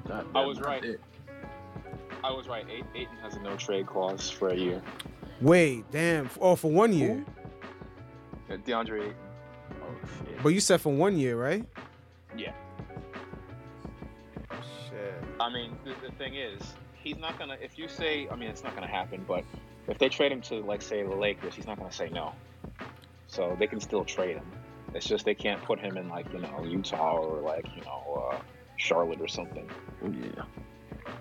Not- I was right. it. I was right. Aiden Ayton has a no trade clause for a year. Wait, damn. Oh, for one year. Uh, DeAndre Ayton. Oh shit. But you said for one year, right? Yeah. Shit. I mean, the, the thing is, he's not gonna. If you say, I mean, it's not gonna happen. But if they trade him to, like, say, the Lakers, he's not gonna say no. So they can still trade him. It's just they can't put him in like you know Utah or like you know or Charlotte or something. Yeah.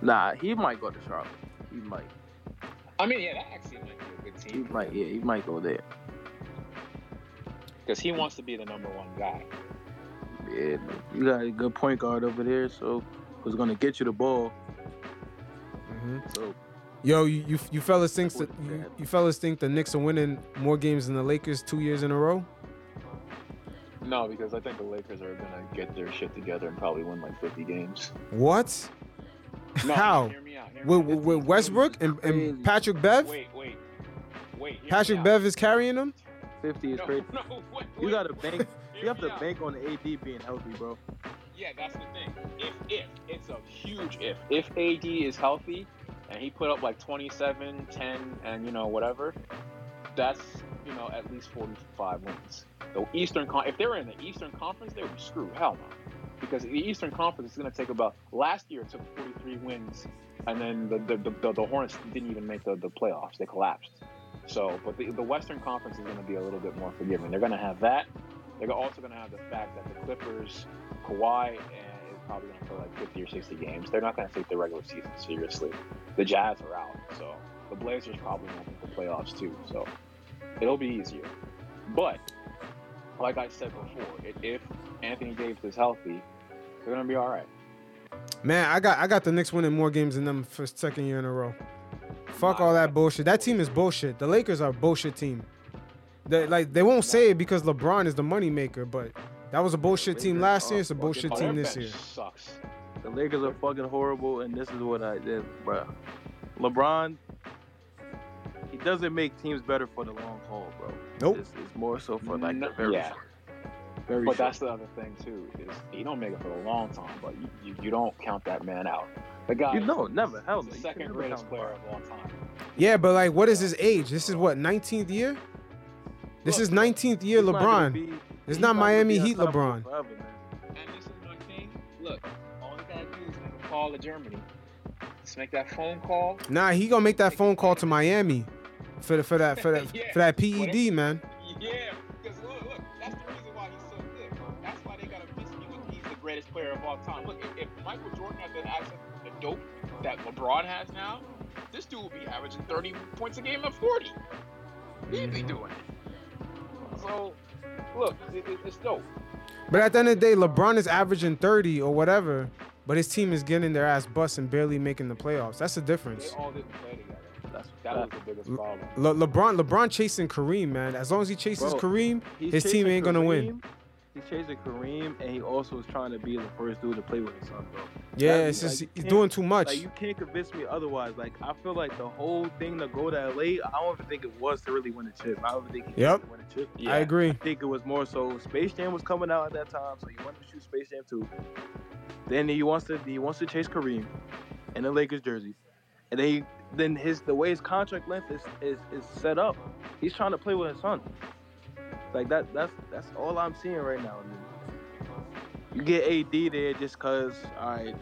Nah, he might go to Charlotte. He might. I mean, yeah, that actually might be a good team. He might. Yeah, he might go there. because he wants to be the number one guy. Yeah, you got a good point guard over there, so who's gonna get you the ball? Hmm So Yo, you, you you fellas think that you, you fellas think the Knicks are winning more games than the Lakers two years in a row? No, because I think the Lakers are gonna get their shit together and probably win like 50 games. What? No, How? Hear me out. Hear me With, out. with Westbrook and, and Patrick Bev? Wait, wait, wait. hear me Patrick out. Bev is carrying them? fifty is No, crazy. no, wait, You gotta bank. You have to out. bank on the AD being healthy, bro. Yeah, that's the thing. If if it's a huge if. If AD is healthy and he put up like 27, 10, and you know whatever, that's you know at least 45 wins. The Eastern Con- if they were in the Eastern Conference, they would be screwed. Hell no, because the Eastern Conference is going to take about. Last year it took 43 wins, and then the the, the, the Hornets didn't even make the, the playoffs. They collapsed. So, but the, the Western Conference is going to be a little bit more forgiving. They're going to have that. They're also going to have the fact that the Clippers, Kawhi, is probably going to play like 50 or 60 games. They're not going to take the regular season seriously. The Jazz are out, so the Blazers probably won't make the playoffs too. So it'll be easier. But like I said before, if Anthony Davis is healthy, they're going to be all right. Man, I got I got the Knicks winning more games than them for second year in a row. Fuck all that bullshit. That team is bullshit. The Lakers are a bullshit team. They like they won't say it because LeBron is the moneymaker, but that was a bullshit team last year. It's a bullshit team this year. sucks. The Lakers are fucking horrible, and this is what I did, bro. LeBron, he doesn't make teams better for the long haul, bro. Nope. It's, it's more so for like No- the very yeah. short. Very But short. that's the other thing too is you don't make it for a long time, but you, you, you don't count that man out. The guy, You know, never. Hell he's no. the second greatest player of all time. Yeah, but like, what is his age? This is what 19th year. This is 19th year He's not LeBron. Be- It's he's not Miami Heat LeBron. forever. And this is my thing. Look, all you gotta do is make a call to Germany. Just make that phone call. Nah, he gonna make that phone call to Miami for the, for that for that Yeah. for that PED, man. Yeah, because look, look, that's the reason why he's so good. That's why they gotta miss me when he's the greatest player of all time. Look, if, if Michael Jordan had been access to the dope that LeBron has now, this dude would be averaging 30 points a game at 40. He'd be mm-hmm. doing it. So, look, it, it, it's dope. But at the end of the day, LeBron is averaging 30 or whatever, but his team is getting their ass bust and barely making the playoffs. That's the They difference. all didn't play together. That's That was the biggest problem. Le- LeBron LeBron chasing Kareem, man. As long as he chases Bro, Kareem, his team chasing ain't gonna win. He's chasing Kareem, and he also is trying to be the first dude to play with his son, bro. yeah, That- it's just like, he's doing too much. Like you can't convince me otherwise. Like I feel like the whole thing to go to LA, I don't even think it was to really win a chip. I don't even think he Yep. to win a chip. Yeah. I agree. I think it was more so Space Jam was coming out at that time, so he wanted to shoot Space Jam 2. Then he wants to he wants to chase Kareem in the Lakers jersey. And then he, then his the way his contract length is, is is set up, he's trying to play with his son. Like that that's that's all I'm seeing right now. You get AD there just cause all right,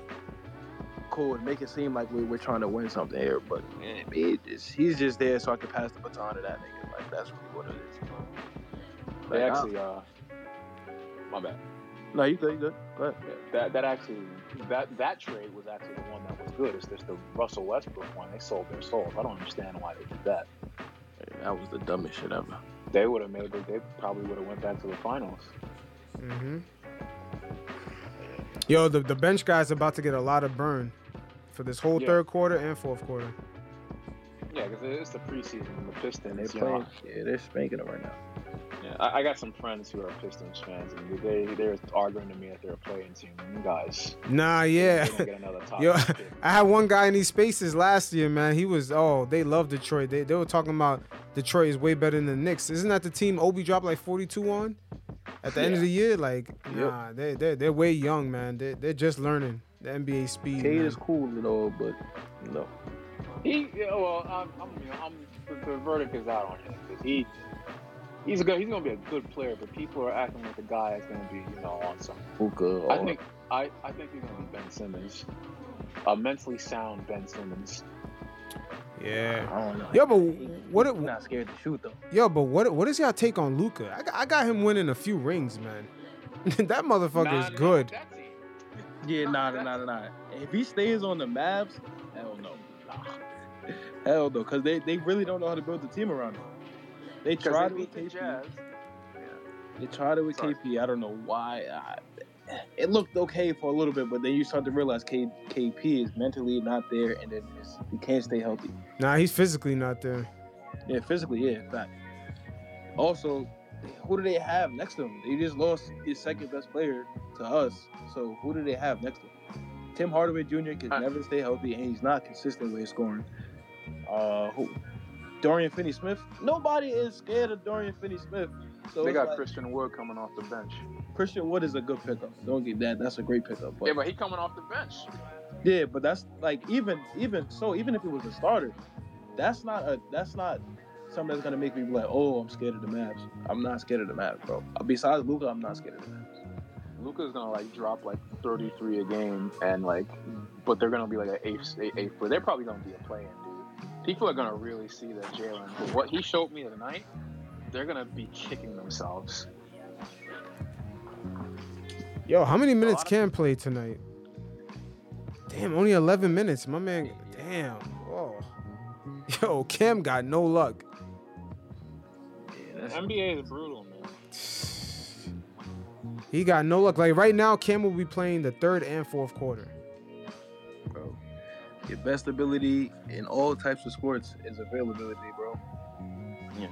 cool, and make it seem like we, we're trying to win something here, but man, it, it's, he's just there so I can pass the baton to that nigga. Like that's really what it is. They Like, I- actually, uh, my bad. no, you good, you good. Go ahead. That that actually that that trade was actually the one that was good. It's just the Russell Westbrook one. They sold their souls. I don't understand why they did that. That was the dumbest shit ever. They would have made it. They probably would have went back to the finals. hmm Yo, the, the bench guy's about to get a lot of burn for this whole Yeah. third quarter and fourth quarter. Yeah, because it's the preseason. and The Pistons. they're playing. Yeah, they're spanking them right now. Yeah, I, I got some friends who are Pistons fans, and they they're arguing to me that they're a playing team. You guys, Nah, yeah. they don't get another top Yo. I had one guy in these spaces last year, man. He was oh, they love Detroit. They they were talking about Detroit is way better than the Knicks. Isn't that the team Obi dropped like 42 on at the end of the year? Like, Yep. nah, they they they're way young, man. They they're just learning the NBA speed. Cade man. is cool and all, but no. He, yeah, well, I'm, I'm, you know, I'm the, the verdict is out on him because he, he's a good, he's gonna be a good player, but people are acting like the guy is gonna be, you know, on some. Hookah. I think, I, I think he's gonna be Ben Simmons, a mentally sound Ben Simmons. Yeah. I don't know. Yo, but what He's it- not scared to shoot though. Yo, but what what is y'all take on Luka? I got, I got him winning a few rings, man. that motherfucker Nah, is nah, good. That's it. Yeah, nah, nah, nah, nah, nah. If he stays on the Mavs, hell no. Nah. Hell no, because they, they really don't know how to build a team around him. They tried they it with beat the KP. Jazz. They tried it with Sorry. KP. I don't know why. I, it looked okay for a little bit, but then you start to realize K, KP is mentally not there, and then he can't stay healthy. Nah, he's physically not there. Yeah, physically, yeah, in. Also, who do they have next to him? They just lost his second best player to us. So who do they have next to him? Tim Hardaway Jr. can Uh, never stay healthy, and he's not consistent with his scoring. Uh, who? Dorian Finney-Smith. Nobody is scared of Dorian Finney-Smith. So They got like, Christian Wood coming off the bench. Christian Wood is a good pickup. Don't get that. That's a great pickup. But Yeah, but he coming off the bench. yeah, but that's like even even so even if it was a starter, that's not a that's not something that's gonna make me be like, oh, I'm scared of the Mavs. I'm not scared of the Mavs, bro. Besides Luka, I'm not scared of the Mavs. Luka's gonna like drop like 33 a game, and like, but they're gonna be like an eighth, eighth, but they're probably gonna be a play-in. People are gonna really see that Jalen. What he showed me tonight, they're gonna be kicking themselves. Yo, how many minutes lot of- Cam play tonight? Damn, only 11 minutes. My man, damn. Oh. Yo, Cam got no luck. Yeah, NBA is brutal, man. He got no luck. Like right now, Cam will be playing the third and fourth quarter. Bro. Your best ability in all types of sports is availability, bro. Yeah.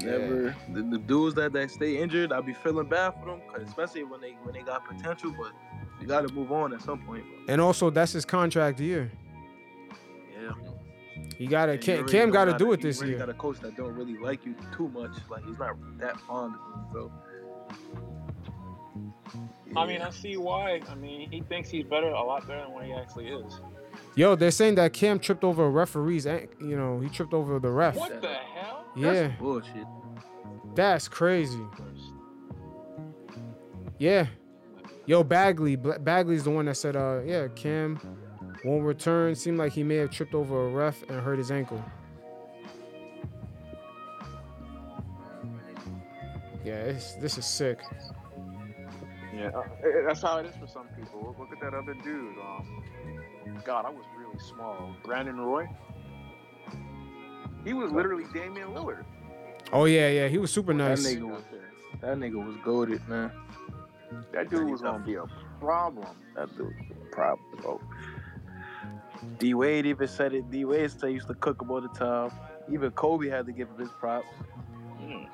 Never the, the dudes that, that stay injured, I'll be feeling bad for them, 'cause especially when they when they got potential, but you got to move on at some point. Bro. And also, that's his contract year. Yeah. He got to And Cam, already Cam got to do it this already year. You got a coach that don't really like you too much. Like he's not that fond of you, so. I mean, I see why. I mean, he thinks he's better, a lot better than what he actually is. Yo, they're saying that Cam tripped over a referee's, an- you know, he tripped over the ref. What the hell? Yeah, That's bullshit. that's crazy. Yeah. Yo, Bagley. Bla- Bagley's the one that said, uh, yeah, Cam won't return. Seemed like he may have tripped over a ref and hurt his ankle. Yeah, it's, this is sick. Yeah, uh, eh, that's how it is for some people. Look- Look at that other dude. Um, God, I was really small. Brandon Roy. He was literally Damian Lillard. Oh yeah, yeah, he was super nice. That nigga was that nigga was goaded, man. That dude was gonna be a problem. That dude was a problem, bro. D Wade even said it. D Wade said he used to cook him all the time. Even Kobe had to give him his props. Hmm.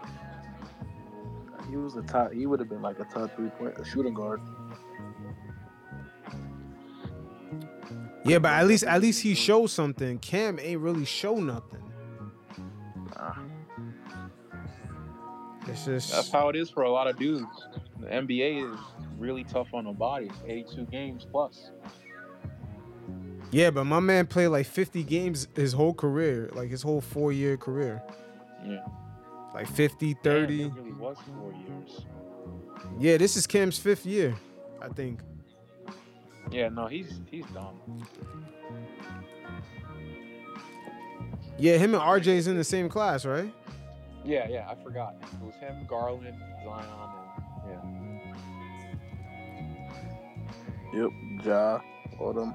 He was a top. He would have been like a top three point a shooting guard. Yeah, but at least at least he showed something. Cam ain't really show nothing. Nah. It's just That's how it is for a lot of dudes. The NBA is really tough on the body. 82 games plus. yeah, but my man played like 50 games his whole career, like his whole four year career. Yeah. Like 50, Damn, 30. it really was four years. Yeah, this is Cam's fifth year, I think. Yeah, no, he's he's dumb. Yeah, him and RJ's in the same class, right? Yeah, yeah, I forgot. It was him, Garland, Zion, and yeah. Yep. Ja. All them.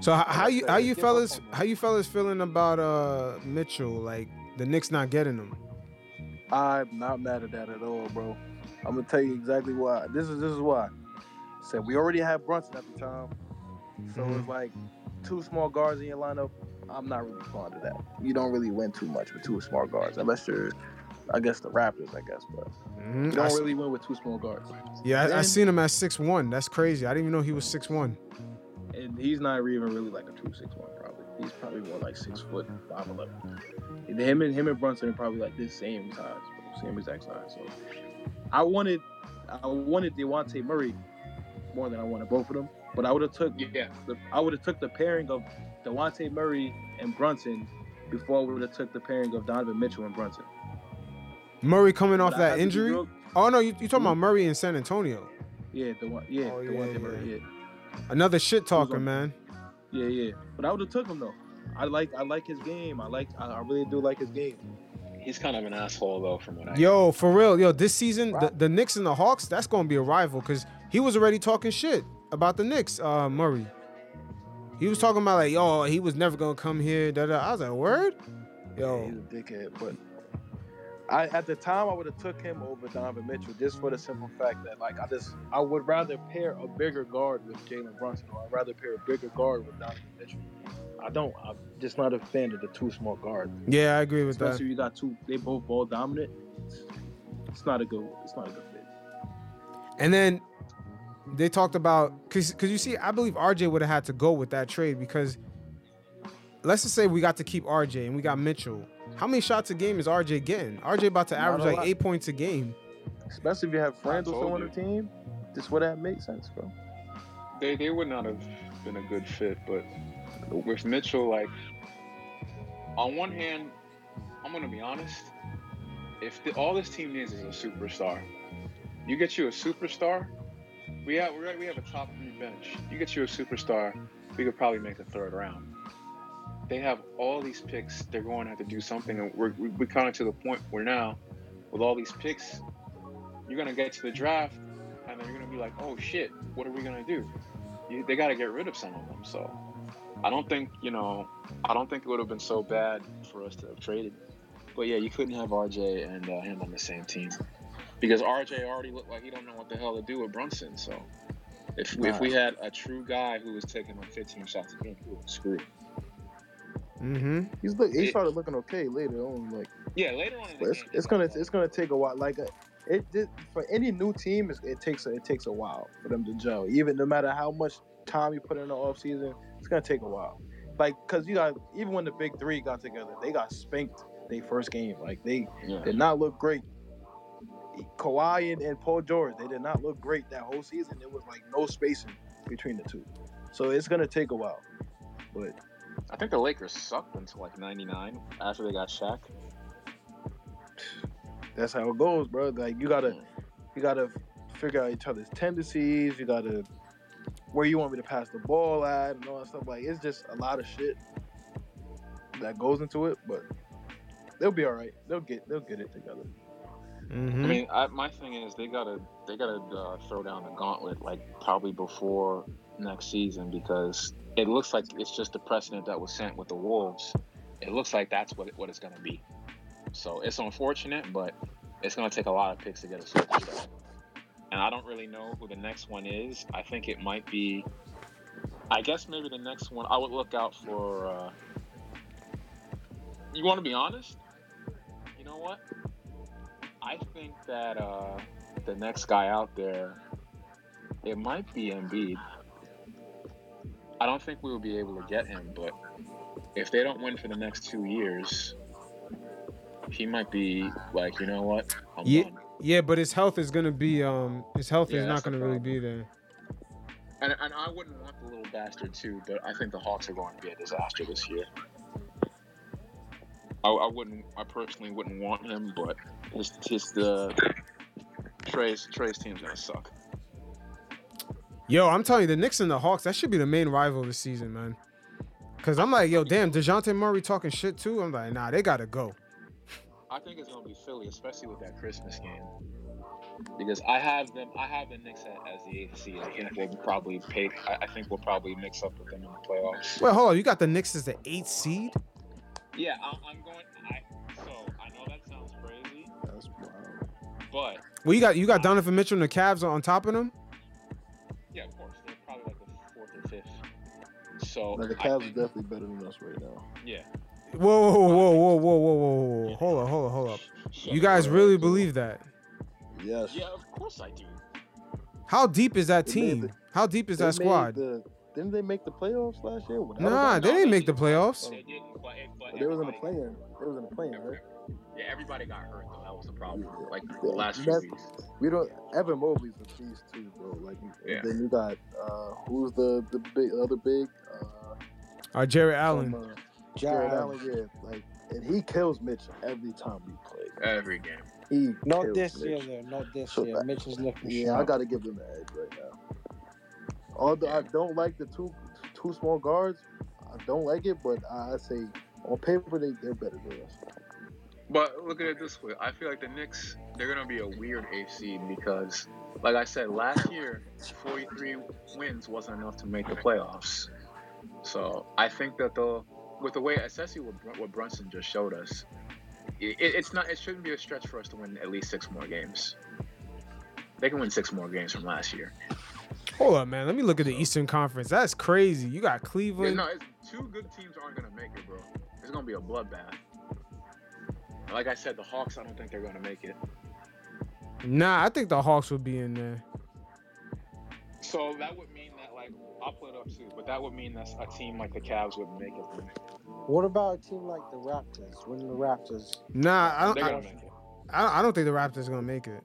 So h- how you how you fellas how you fellas feeling about uh Mitchell? Like the Knicks not getting him? I'm not mad at that at all, bro. I'm gonna tell you exactly why. This is this is why. Said we already had Brunson at the time, so Mhm. it's like two small guards in your lineup. I'm not really fond of that. You don't really win too much with two small guards, unless you're, I guess the Raptors, I guess, but Mhm. you don't s- really win with two small guards. yeah, I, I seen him at six one. That's crazy. I didn't even know he was six one. And he's not even really like a two six one probably. He's probably more like six foot five eleven. And Him and him and Brunson are probably like this same size, same exact size. So I wanted I wanted Dejounte Murray more than I wanted both of them. But I would have took Yeah. the I would have took the pairing of Dejounte Murray and Brunson before I would have took the pairing of Donovan Mitchell and Brunson. Murray coming off But I had that injury. real- Oh no, you you talking Who? about hmm? Murray in San Antonio? Yeah, the one yeah, Oh, the yeah, one yeah. Murray, yeah. Another shit talker, on- man. Yeah, yeah. But I would have took him though. I like I like his game. I like I, I really do like his game. He's kind of an asshole though, from what I. Yo, for real, yo, this season the, the Knicks and the Hawks, that's gonna be a rival because he was already talking shit about the Knicks. Uh, Murray. He was talking about like, yo, he was never gonna come here. Da, da. I was like, word. Yeah, Yo, he's a dickhead. But I at the time I would have took him over Donovan Mitchell just for the simple fact that like I just I would rather pair a bigger guard with Jalen Brunson or I'd rather pair a bigger guard with Donovan Mitchell. I don't. I'm just not a fan of the two small guards. yeah, I agree with Especially that. if you got two, they both ball dominant. It's, it's not a good. It's not a good fit. And then they talked about because because you see, I believe RJ would have had to go with that trade because let's just say we got to keep RJ and we got Mitchell. How many shots a game is RJ getting? RJ about to average like eight points a game. Especially if you have friends or someone on the team. This would have made sense, bro. They they would not have been a good fit, but with Mitchell, like on one hand, I'm gonna be honest. If the, all this team needs is a superstar, you get you a superstar. We have we have- we a top three bench. You get you a superstar, we could probably make the third round. They have all these picks. They're going to have to do something, and we're we- we're kind of to the point where now, with all these picks, you're gonna get to the draft, and then you're gonna be like, oh shit, what are we gonna do? you, they got to get rid of some of them. So I don't think you know. I don't think it would have been so bad for us to have traded. But yeah, you couldn't have RJ and uh, him on the same team because RJ already looked like he don't know what the hell to do with Brunson. So if if we had a true guy who was taking like 15 shots a game, we would screwed. Mm-hmm. He's look. He It- started looking okay later on. Like Yeah, later on. in the it's, game, it's gonna got it's gonna take a while. Like uh, it did for any new team. It takes a, it takes a while for them to gel. Even no matter how much time you put in the off season, it's gonna take a while. Like because you got even when the big three got together, they got spanked their first game. Like they Yeah. did not look great. Kawhi and, and Paul George, they did not look great that whole season. There was like no spacing between the two, so it's gonna take a while. But I think the Lakers sucked until like '99 after they got Shaq. that's how it goes, bro. Like you gotta hmm. you gotta figure out each other's tendencies. You gotta where you want me to pass the ball at and all that stuff. Like it's just a lot of shit that goes into it, but they'll be all right. They'll get they'll get it together. Mm-hmm. I mean, I, my thing is they gotta they gotta uh, throw down the gauntlet like probably before next season because it looks like it's just the precedent that was sent with the Wolves. It looks like that's what what it's gonna be. So it's unfortunate, but it's gonna take a lot of picks to get a superstar. And I don't really know who the next one is. I think it might be. I guess maybe the next one. I would look out for. Uh, you want to be honest? You know what? I think that uh, the next guy out there, it might be Embiid. I don't think we will be able to get him, but if they don't win for the next two years, he might be like, you know what? I'm Yeah. done. yeah, but his health is gonna be um his health Yeah, is not gonna really be there. And, and I wouldn't want the little bastard too, but I think the Hawks are going to be a disaster this year. I, I wouldn't. I personally wouldn't want him, but his his the Trae's Trae's team's gonna suck. Yo, I'm telling you, the Knicks and the Hawks, that should be the main rival this season, man. Cause I'm like, yo, damn, Dejounte Murray talking shit too. I'm like, nah, they gotta go. I think it's gonna be Philly, especially with that Christmas game. Because I have them, I have the Knicks as the eighth seed. I think we'll probably. I, I think we'll probably mix up with them in the playoffs. Wait, hold on, you got the Knicks as the eighth seed? Yeah, I'm, I'm going. I so I know that sounds crazy, That's wild. but Well, you got you got Donovan Mitchell and the Cavs on top of them. yeah, of course they're probably like the fourth or fifth. So Like the I Cavs are definitely better than us right now. yeah. Whoa, whoa, whoa, whoa, whoa, whoa, whoa, whoa, hold on, hold on, hold up. You guys really believe that? Yes. Yeah, of course I do. How deep is that They team? the- How deep is that squad? The, didn't they make the playoffs last year? Without Nah, they didn't make the playoffs. They didn't, but, but They was in the everybody- play-in. They was in the play-in, right? Yeah, everybody got hurt though. That was the problem. Yeah. Like Yeah, the last few weeks. We don't. Evan Mobley's a beast too, bro. Like, Yeah. then you got uh, who's the the big other big? Uh, Uh, Jarrett Allen. from, uh, Jarrett Allen. Yeah, like, and he kills Mitch every time we play. Every game. He Not kills this year, Mitch. though. Not this So year. that- Mitch is looking Yeah, I got to give them the edge right now. Although I don't like the two two small guards, I don't like it, but I say on paper they they're better than us. But look at it this way: I feel like the Knicks they're gonna be a weird eighth seed because, like I said, last year, 43 wins wasn't enough to make the playoffs. So I think that the with the way, especially what, what Brunson just showed us, it, it's not. It shouldn't be a stretch for us to win at least six more games. They can win six more games from last year. Hold up, man. Let me look at the Eastern Conference. That's crazy. You got Yeah, Cleveland. no, it's, two good teams aren't gonna make it, bro. It's gonna be a bloodbath. Like I said, the Hawks. I don't think they're gonna make it. Nah, I think the Hawks would be in there. So that would mean that, like, I'll put it up too, but that would mean that a team like the Cavs wouldn't make it. What about a team like the Raptors? When the Raptors, Nah, I don't. I, make it. I, I don't think the Raptors are gonna make it.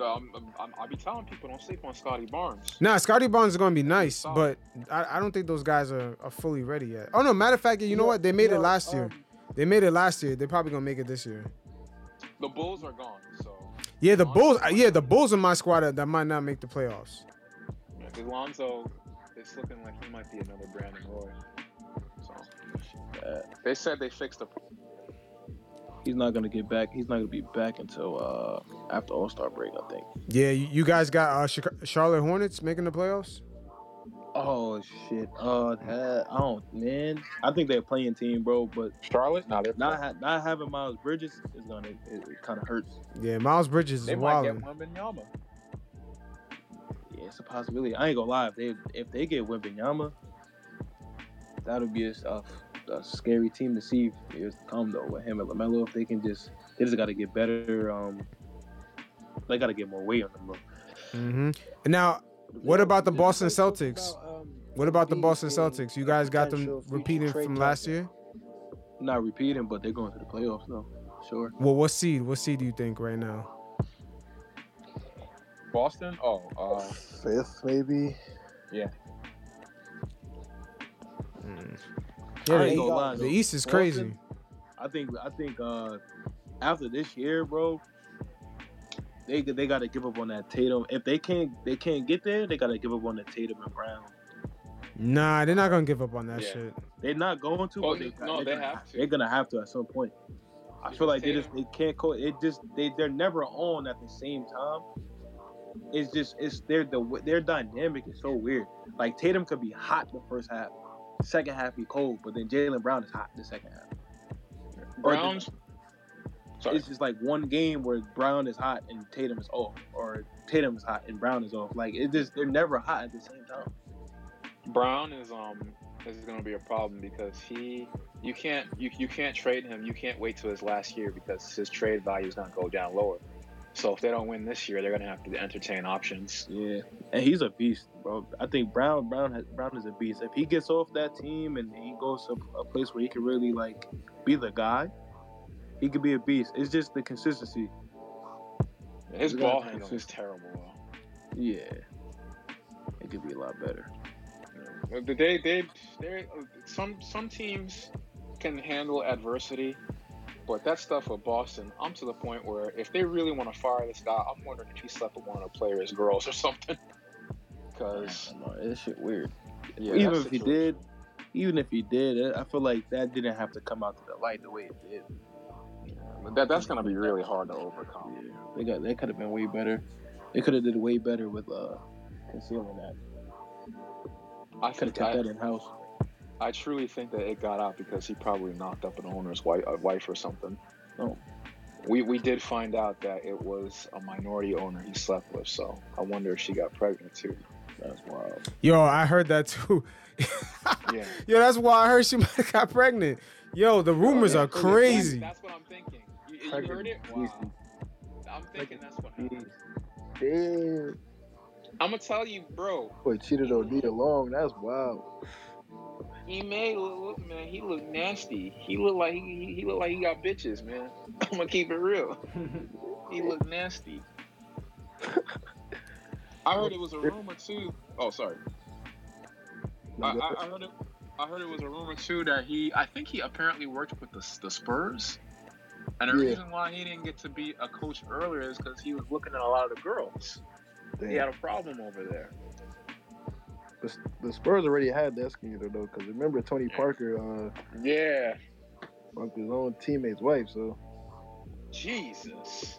So I'm, I'm, I'll be telling people don't sleep on Scottie Barnes. Nah, Scottie Barnes is gonna be nice, but I, I don't think those guys are, are fully ready yet. Oh no, matter of fact, you know what? They made it Yo, last year. um, They made it last year. They're probably gonna make it this year. The Bulls are gone, so Yeah, the Bulls. uh, Yeah, the Bulls are my squad that, that might not make the playoffs. yeah, 'cause Lonzo is looking like he might be another Brandon Roy. So Uh, they said they fixed the. He's not gonna get back. He's not gonna be back until uh after All Star break, I think. Yeah, you, you guys got uh, Chica- Charlotte Hornets making the playoffs. Oh shit. Uh, that, I don't, man. I think they're playing team, bro. But Charlotte? No, they're not ha- not having Miles Bridges is gonna it, it kind of hurts. Yeah, Miles Bridges They is might wild. get Wembanyama. Yeah, it's a possibility. I ain't gonna lie. If they if they get Wembanyama, that'll be a, a, a scary team to see years to come though. With him and LaMelo, if they can just they just got to get better. Um, they got to get more weight on them, bro. hmm And now, what about the Boston Celtics? um, What about the Boston Celtics? You guys got them repeating from last year. Not repeating, but they're going to the playoffs though. Sure. Well, what seed? What seed do you think right now? Boston? Oh, uh, Fifth, maybe. Mm. I Yeah, ain't the, gonna lie, the though. East is crazy. Boston, I think I think uh after this year, bro, they they got to give up on that Tatum. If they can't they can't get there, they got to give up on the Tatum and Brown. Nah, they're not gonna give up on that Yeah. shit. They're not going to. Oh, but they, no, they're they gonna, have to. They're gonna have to at some point. I Because feel like they just they can't co. It just they they're never on at the same time. It's just it's their the their dynamic is so weird. Like Tatum could be hot the first half, second half be cold, but then Jaylen Brown is hot in the second half. The- Browns. Sorry. it's just like one game where Brown is hot and Tatum is off, or Tatum is hot and Brown is off. Like it just they're never hot at the same time. Brown is um this is gonna be a problem because he you can't you, you can't trade him. You can't wait till his last year because his trade value is gonna go down lower. So if they don't win this year, they're gonna have to entertain options. Yeah, and he's a beast, bro. I think Brown Brown has, Brown is a beast. If he gets off that team and he goes to a place where he can really like be the guy, he could be a beast. It's just the consistency. His ball handling is terrible. Though. Yeah, it could be a lot better. They they they some some teams can handle adversity, but that stuff with Boston, I'm to the point where if they really want to fire this guy, I'm wondering if he slept with one of the players' girls or something. Because I This shit weird. yeah, Even if he did, even if he did, I feel like that didn't have to come out to the light the way it did. But that that's gonna be really hard to overcome. Yeah, they got they could have been way better. They could have did way better with uh concealing that. I Could have kept I, that in house. I truly think that it got out because he probably knocked up an owner's wife, uh, wife or something. Oh. We we did find out that it was a minority owner he slept with, so I wonder if she got pregnant too. That's wild. Yo, I heard that too. Yeah. Yo, that's why I heard she might have got pregnant. Yo, the rumors Yeah, are crazy. That's, what I'm thinking. You, you Pregnant heard it? Wow. I'm thinking that's what happened. Damn. I'm gonna tell you, bro. Boy cheated on Nia Long. That's wild. He may look, man. He looked nasty. He looked like he, he look like he got bitches, man. I'm gonna keep it real. He looked nasty. I heard it was a rumor too. Oh, sorry. I, I, I heard it. I heard it was a rumor too that he. I think he apparently worked with the the Spurs, and the Yeah. reason why he didn't get to be a coach earlier is because he was looking at a lot of the girls. He had a problem over there. The, the Spurs already had that scandal though, because remember Tony Parker uh Yeah. fucked his own teammate's wife, so Jesus.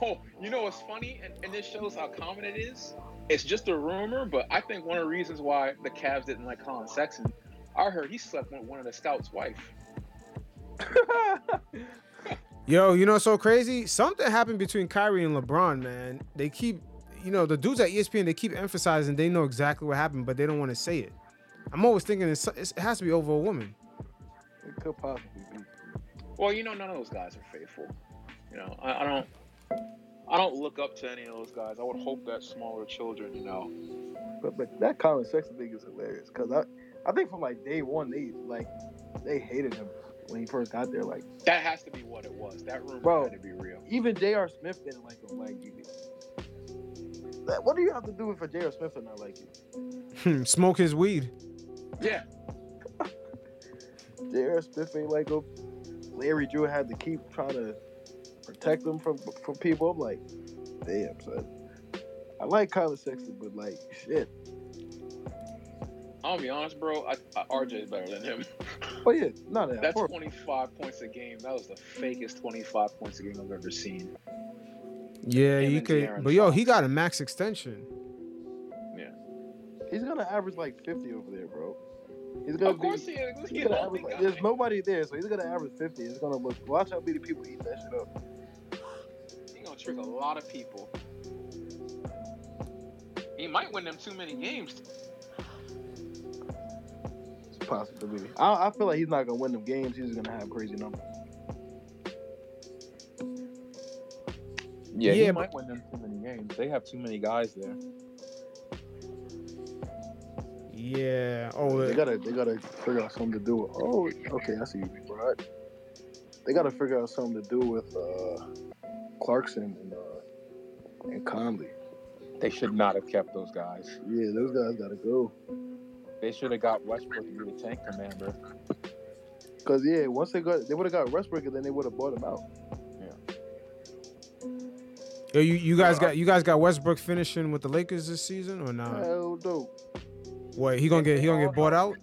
Oh, you know what's funny? And, and this shows how common it is. It's just a rumor, but I think one of the reasons why the Cavs didn't like Collin Sexton, I heard he slept with one of the scouts' wife. Yo, you know so crazy? Something happened between Kyrie and LeBron, man. They keep, you know, the dudes at ESPN, they keep emphasizing they know exactly what happened, but they don't want to say it. I'm always thinking it's, it has to be over a woman. It could possibly be. Well, you know, none of those guys are faithful. You know, I, I don't. I don't look up to any of those guys. I would hope that smaller children, you know. But but that Collin Sexton thing is hilarious because I I think from like day one they like they hated him when he first got there. Like That has to be what it was. That rumor Bro. had to be real. even J.R. Smith didn't like him. Like you. That, what do you have to do with for J.R. Smith to not like you? Hmm, smoke his weed. Yeah. J.R. Smith ain't like him. Larry Drew had to keep trying to protect him from from people. I'm like, damn, son. I like Collin Sexton, but like, shit. I'll be honest, bro. I, I, RJ is better than him. Oh yeah, not that. That's 25 points a game. That was the fakest 25 points a game I've ever seen. Yeah, Him he could. De'Aaron But yo, Fox. he got a max extension. Yeah, he's gonna average like 50 over there, bro. He's gonna Of course he is. He's He's gonna an average, like, guy. there's nobody there, so he's gonna average 50. It's gonna look. Watch how many people eat that shit up. He gonna trick a lot of people. He might win them too many games. It's a possibility. I, I feel like he's not gonna win them games. He's just gonna have crazy numbers. Yeah, Yeah, he but- might win them too many games. They have too many guys there. Yeah. Oh, They uh, gotta they gotta figure out something to do. With, oh, okay, I see you, big bro. They gotta figure out something to do with uh, Clarkson and uh, and Conley. They should not have kept those guys. Yeah, those guys gotta go. They should have got Westbrook to be the tank commander. Cause yeah, once they got they would have got Westbrook, and then they would have bought him out. Yo, you, you guys got you guys got Westbrook finishing with the Lakers this season or not? Hell no. What he gonna get? He gonna get bought out?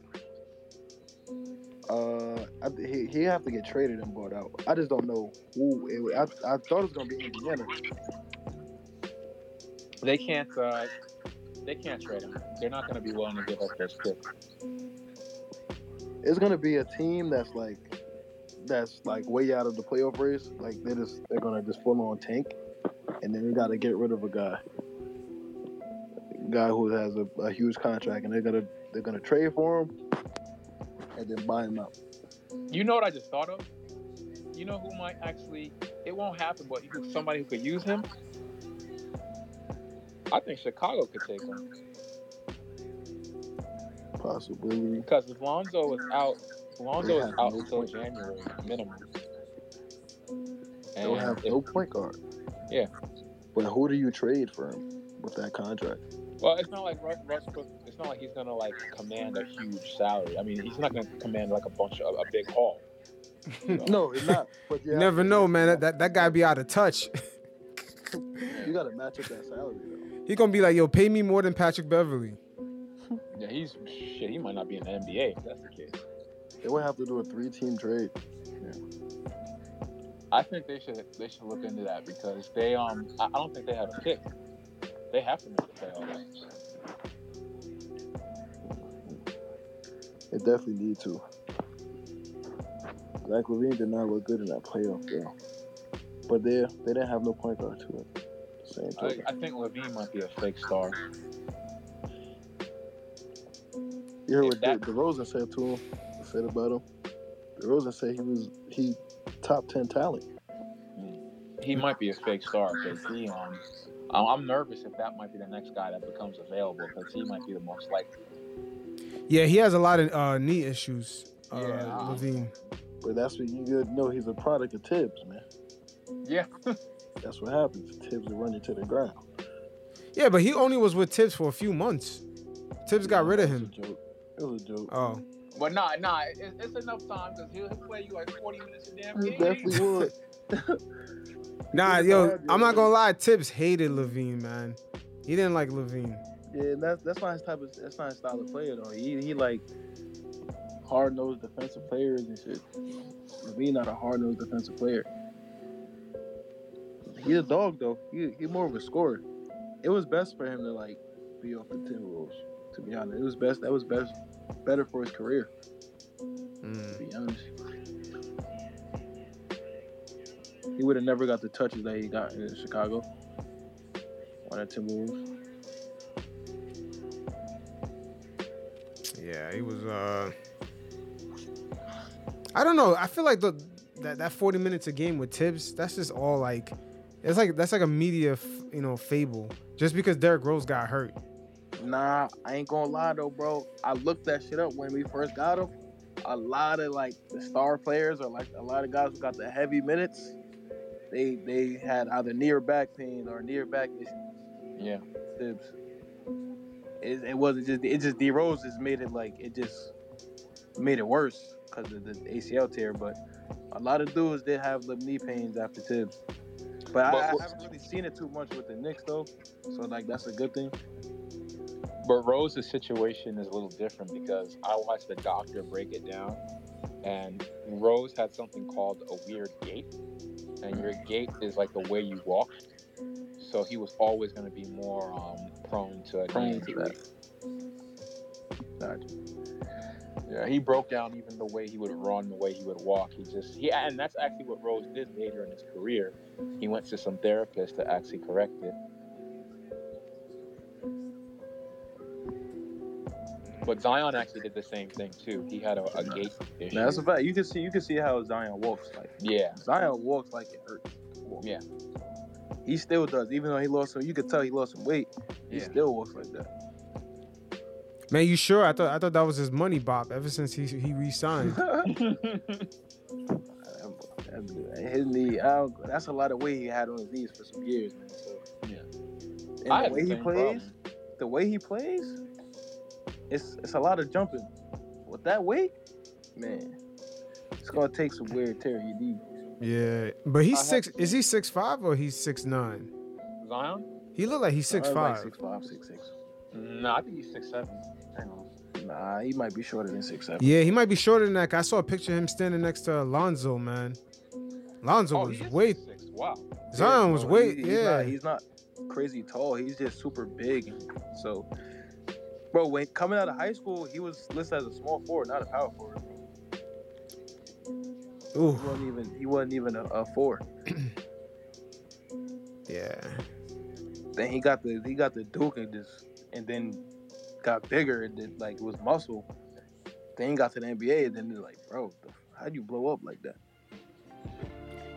Uh, I, he he have to get traded and bought out. I just don't know who. It, I I thought it was gonna be Indiana. They can't. Uh, they can't trade him. They're not going to be willing to give up those picks. It's gonna be a team that's like that's like way out of the playoff race. Like they just they're gonna just full on tank, and then they got to get rid of a guy, a guy who has a, a huge contract, and they're gonna they're gonna trade for him, and then buy him out. You know what I just thought of? You know who might actually? It won't happen, but somebody who could use him. I think Chicago could take him Possibly. because if Lonzo is out, Lonzo is out no until. January minimum. They'll And have if- no point guard. Yeah. But who do you trade for him with that contract? Well, it's not like Russ, Westbrook. It's not like he's gonna like command a huge salary. I mean, he's not gonna command like a bunch of a big haul. you know? No, it's not. But You never know, man. That, that that guy be out of touch. You got to match up that salary though. he gonna be like, yo, pay me more than Patrick Beverley. Yeah, he's shit. He might not be in the NBA if that's the case. They would have to do a three-team trade. I think they should they should look into that because they um I, I don't think they have a pick. They have to make the playoffs. They definitely need to. Zach LaVine did not look good in that playoff, game, But they they didn't have no point guard to it. Same I, token. I think LaVine might be a fake star. You heard if what that- De- DeRozan said to him, said about him. DeRozan said he was he top ten talent. He might be a fake star because he um I'm I'm nervous if that might be the next guy that becomes available because he might be the most likely. Yeah, he has a lot of uh, knee issues. Uh, Yeah. LaVine. But that's what you gotta know. He's a product of Thibs, man. Yeah. That's what happens. Thibs will run you to the ground. Yeah, but he only was with Thibs for a few months. Thibs got rid of It was him. a joke. It was a joke. Oh, But nah, nah, it, it's enough time because he'll, he'll play you like 40 minutes a damn He game. definitely would. nah, yo. I'm not gonna lie. Thibs hated LaVine, man. He didn't like LaVine. Yeah, that's that's not his type of that's not his style of player though. He he like hard nosed defensive players and shit. LaVine not a hard nosed defensive player. He's a dog though. He he more of a scorer. It was best for him to like be off the Timberwolves. To be honest, it was best. That was best, better for his career. To Mm. be honest, he would have never got the touches that he got in Chicago on the Timberwolves. Yeah, he was. uh I don't know. I feel like the that that forty minutes a game with Thibs. That's just all like. It's like that's like a media, f- you know, fable. Just because Derrick Rose got hurt. Nah, I ain't gonna lie though, bro. I looked that shit up when we first got him. A lot of like the star players or like a lot of guys who got the heavy minutes, they they had either near back pain or near back issues. Yeah. Thibs. It, it wasn't just it just D Rose just made it like it just made it worse because of the ACL tear. But a lot of dudes did have the knee pains after Thibs. But, I, But I what- haven't really seen it too much with the Knicks though, so like that's a good thing. But Rose's situation is a little different because I watched the doctor break it down, and Rose had something called a weird gait, and your gait is like the way you walk. So he was always going to be more um, prone to Prone to that. Gotcha. Yeah, he broke down even the way he would run, the way he would walk. He just he and that's actually what Rose did later in his career. He went to some therapist to actually correct it. But Zion actually did the same thing too. He had a, a gait issue. Now, that's a fact. You can see you can see how Zion walks. Like yeah, Zion walks like it hurts. Yeah. He still does, even though he lost some. You could tell he lost some weight. He Yeah. still walks like that. Man, you sure? I thought I thought that was his money bop ever since he he re-signed. His knee, I that's a lot of weight he had on his knees for some years, man. So, Yeah. And I the way the he plays, problem. the way he plays, it's it's a lot of jumping. With that weight, man, it's gonna take some wear and tear in your knee. yeah, but he's I six. to Is he six five or he's six nine? Zion? He looked like he's six Uh, like six five, six six. No, I think he's six seven. Hang on. Nah, he might be shorter than six seven. Yeah, he might be shorter than that. 'cause I saw a picture of him standing next to Alonzo, man. Alonzo Oh, was he is way. 6'6". Wow. Zion was bro, way. he- he's yeah. Not, he's not crazy tall. He's just super big. So, bro, when coming out of high school, he was listed as a small forward, not a power forward. Ooh, He wasn't even. He wasn't even a, a four. yeah. Then he got the he got the Duke and just and then got bigger and then like it was muscle. Then he got to the NBA and then it's like, bro, the- how'd you blow up like that?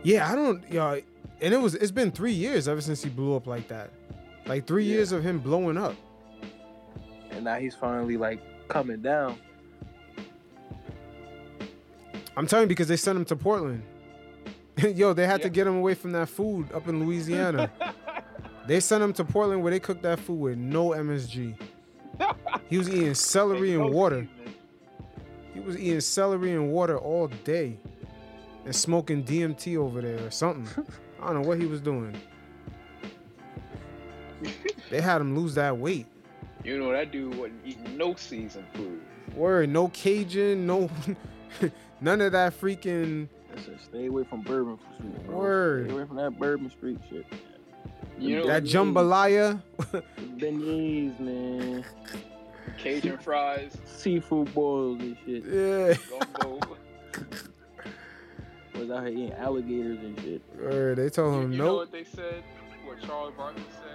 Yeah, I don't. y'all and it was. It's been three years ever since he blew up like that. Like three Yeah. years of him blowing up. And now he's finally like coming down. I'm telling you because they sent him to Portland. Yo, they had to get him away from that food up in Louisiana. they sent him to Portland where they cooked that food with no MSG. He was eating celery and water. He was eating celery and water all day and smoking DMT over there or something. I don't know what he was doing. They had him lose that weight. You know that dude wasn't eating no seasoned food. Word, no Cajun, no none of that freaking That's it. Stay away from Bourbon Street. Bro. Word. Stay away from that Bourbon Street shit. You know, that jambalaya. Beignets, man. Cajun fries, Seafood boils and shit. Yeah. Was out here eating alligators and shit. Word, they told you, him you know what they said? What Charles Barkley said?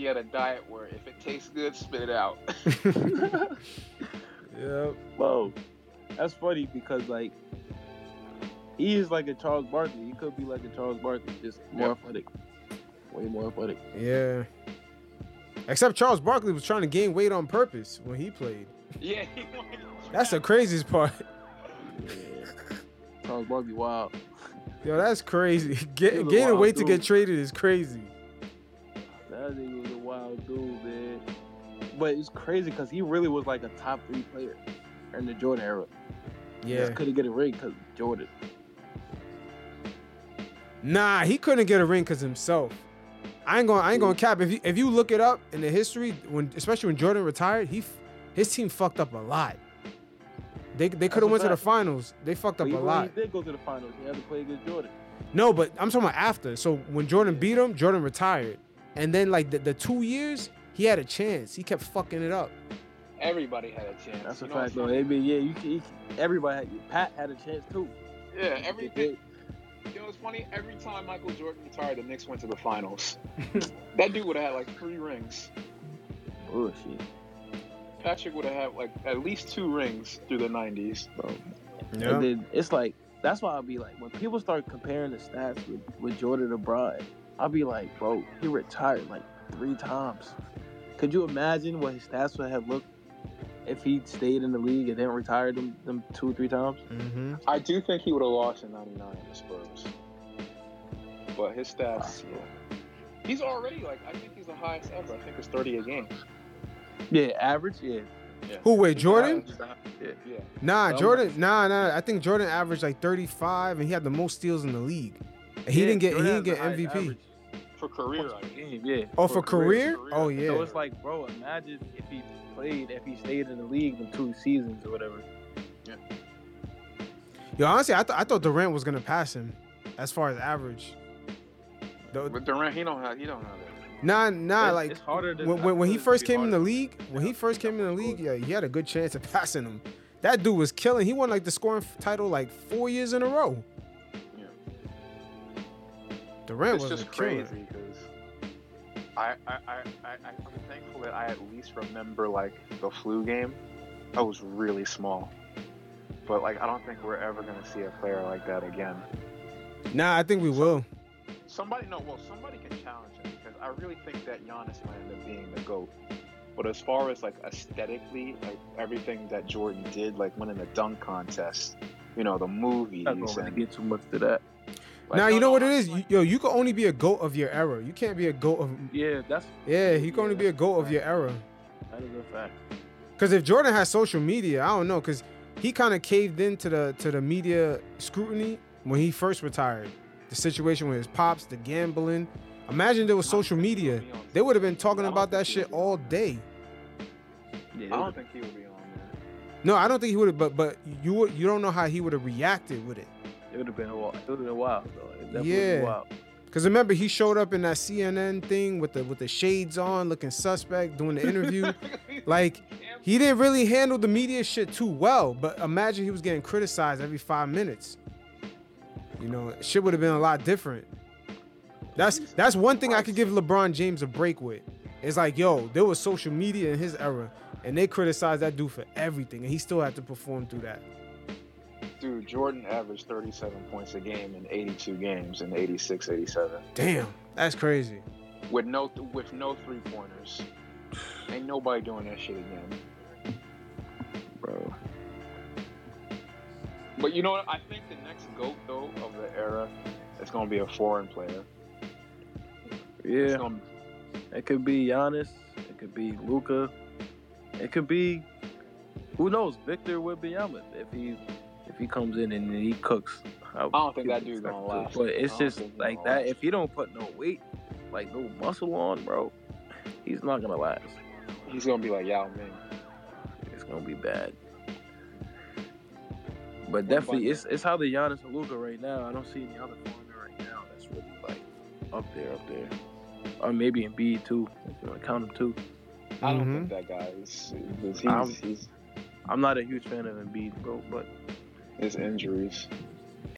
He had a diet where if it tastes good, spit it out. Yep. Bro, that's funny because like he is like a Charles Barkley. He could be like a Charles Barkley, just more Yep. athletic, way more athletic. Yeah. Except Charles Barkley was trying to gain weight on purpose when he played. yeah, he wanted That's the craziest part. Yeah. Charles Barkley, wild. Yo, that's crazy. Get, gaining wild weight to get traded is crazy. That nigga dude, man. But it's crazy because he really was like a top three player in the Jordan era. Yeah. He couldn't get a ring because Jordan. Nah, he couldn't get a ring because himself. I ain't gonna I ain't gonna cap. If you if you look it up in the history, when especially when Jordan retired, he his team fucked up a lot. They they could have went to the finals. They fucked up a lot. he did go to the finals. He had to play against Jordan. No, but I'm talking about after. So when Jordan beat him, Jordan retired, and then like the, the two years, he had a chance. He kept fucking it up. Everybody had a chance. That's a You know fact, though. funny? They be, yeah, you, can- you everybody, had, Pat had a chance too. Yeah, everything. You know, it's funny. Every time Michael Jordan retired, the Knicks went to the finals. that dude would have had like three rings. Bullshit. Patrick would have had like at least two rings through the '90s. bro. Yeah. And then it's like that's why I'll be like when people start comparing the stats with, with Jordan to Bron, I'll be like, bro, he retired like three times. Could you imagine what his stats would have looked if he stayed in the league and then retired them them two or three times? Mm-hmm. I do think he would have lost in '99 in the Spurs, but his stats. Yeah. He's already like I think he's the highest ever. I think it's 30 a game. Yeah, average, yeah. Who wait, Jordan? Yeah. Yeah. Nah, Jordan. Nah, nah. I think Jordan averaged like 35, and he had the most steals in the league. He Yeah, didn't get. He didn't get has the highest MVP. average For career, I mean. game, yeah. Oh, for career? career. Oh yeah. So it's like, bro, imagine if he played, if he stayed in the league in two seasons or whatever. Yeah. Yo, honestly, I, th- I thought Durant was gonna pass him, as far as average. The- But Durant, he don't have. He don't have that. Nah, nah. It's- like it's harder than when, when, when he first be came in the league, when he first came in the league, yeah, he had a good chance of passing him. That dude was killing. He won like the scoring title like four years in a row. Yeah. Durant It's was just crazy because I, I, I, I, I'm thankful that I at least remember like the flu game. I was really small, but like I don't think we're ever gonna see a player like that again. Nah, I think we will. Somebody, no, well, somebody can challenge him because I really think that Giannis might end up being the goat. But as far as like aesthetically, like everything that Jordan did, like winning the dunk contest, you know, the movies, Not gonna and get too much to that. Like, now no, you know no, what it I'm is, like- You- yo. You can only be a goat of your era. You can't be a goat of. Yeah, that's Yeah, you can only be a goat of your era. that is a fact. Because if Jordan has social media, I don't know. Because he kind of caved into the to the media scrutiny when he first retired. The situation with his pops, the gambling. Imagine there was social media. They would have been talking about that shit all day. Yeah, I don't think he would be on there. No, I don't think he would have. But but you would you don't know how he would have reacted with it. It would have been a while. It would have been wild though. Yeah. wild. Because remember he showed up in that CNN thing with the with the shades on, looking suspect, doing the interview. like he didn't really handle the media shit too well. But imagine he was getting criticized every five minutes. You know, shit would have been a lot different. That's that's one thing I could give LeBron James a break with. It's like, yo, there was social media in his era, and they criticized that dude for everything, and he still had to perform through that. Dude, Jordan averaged 37 points a game in 82 games in 86, 87. Damn, that's crazy. With no with no three pointers. Ain't nobody doing that shit again. Bro. But you know what? I think the next GOAT though of the era is gonna be a foreign player. It's Yeah. gonna, It could be Giannis. It could be Luka. It could be who knows, Victor Wembanyama if he if he comes in and he cooks. I don't think that dude's gonna last. But it's just like that. last. If he don't put no weight, like no muscle on, bro, he's not gonna last. he's gonna be like Yao Ming. It's gonna be bad. But about definitely, that? it's it's how the Giannis and Luka right now. I don't see any other foreigner right now that's really like up there, up there. Or maybe Embiid too. If you want to count him too. I don't Mhm. think that guy is. He's, I'm- he's I'm not a huge fan of Embiid, bro, but his injuries.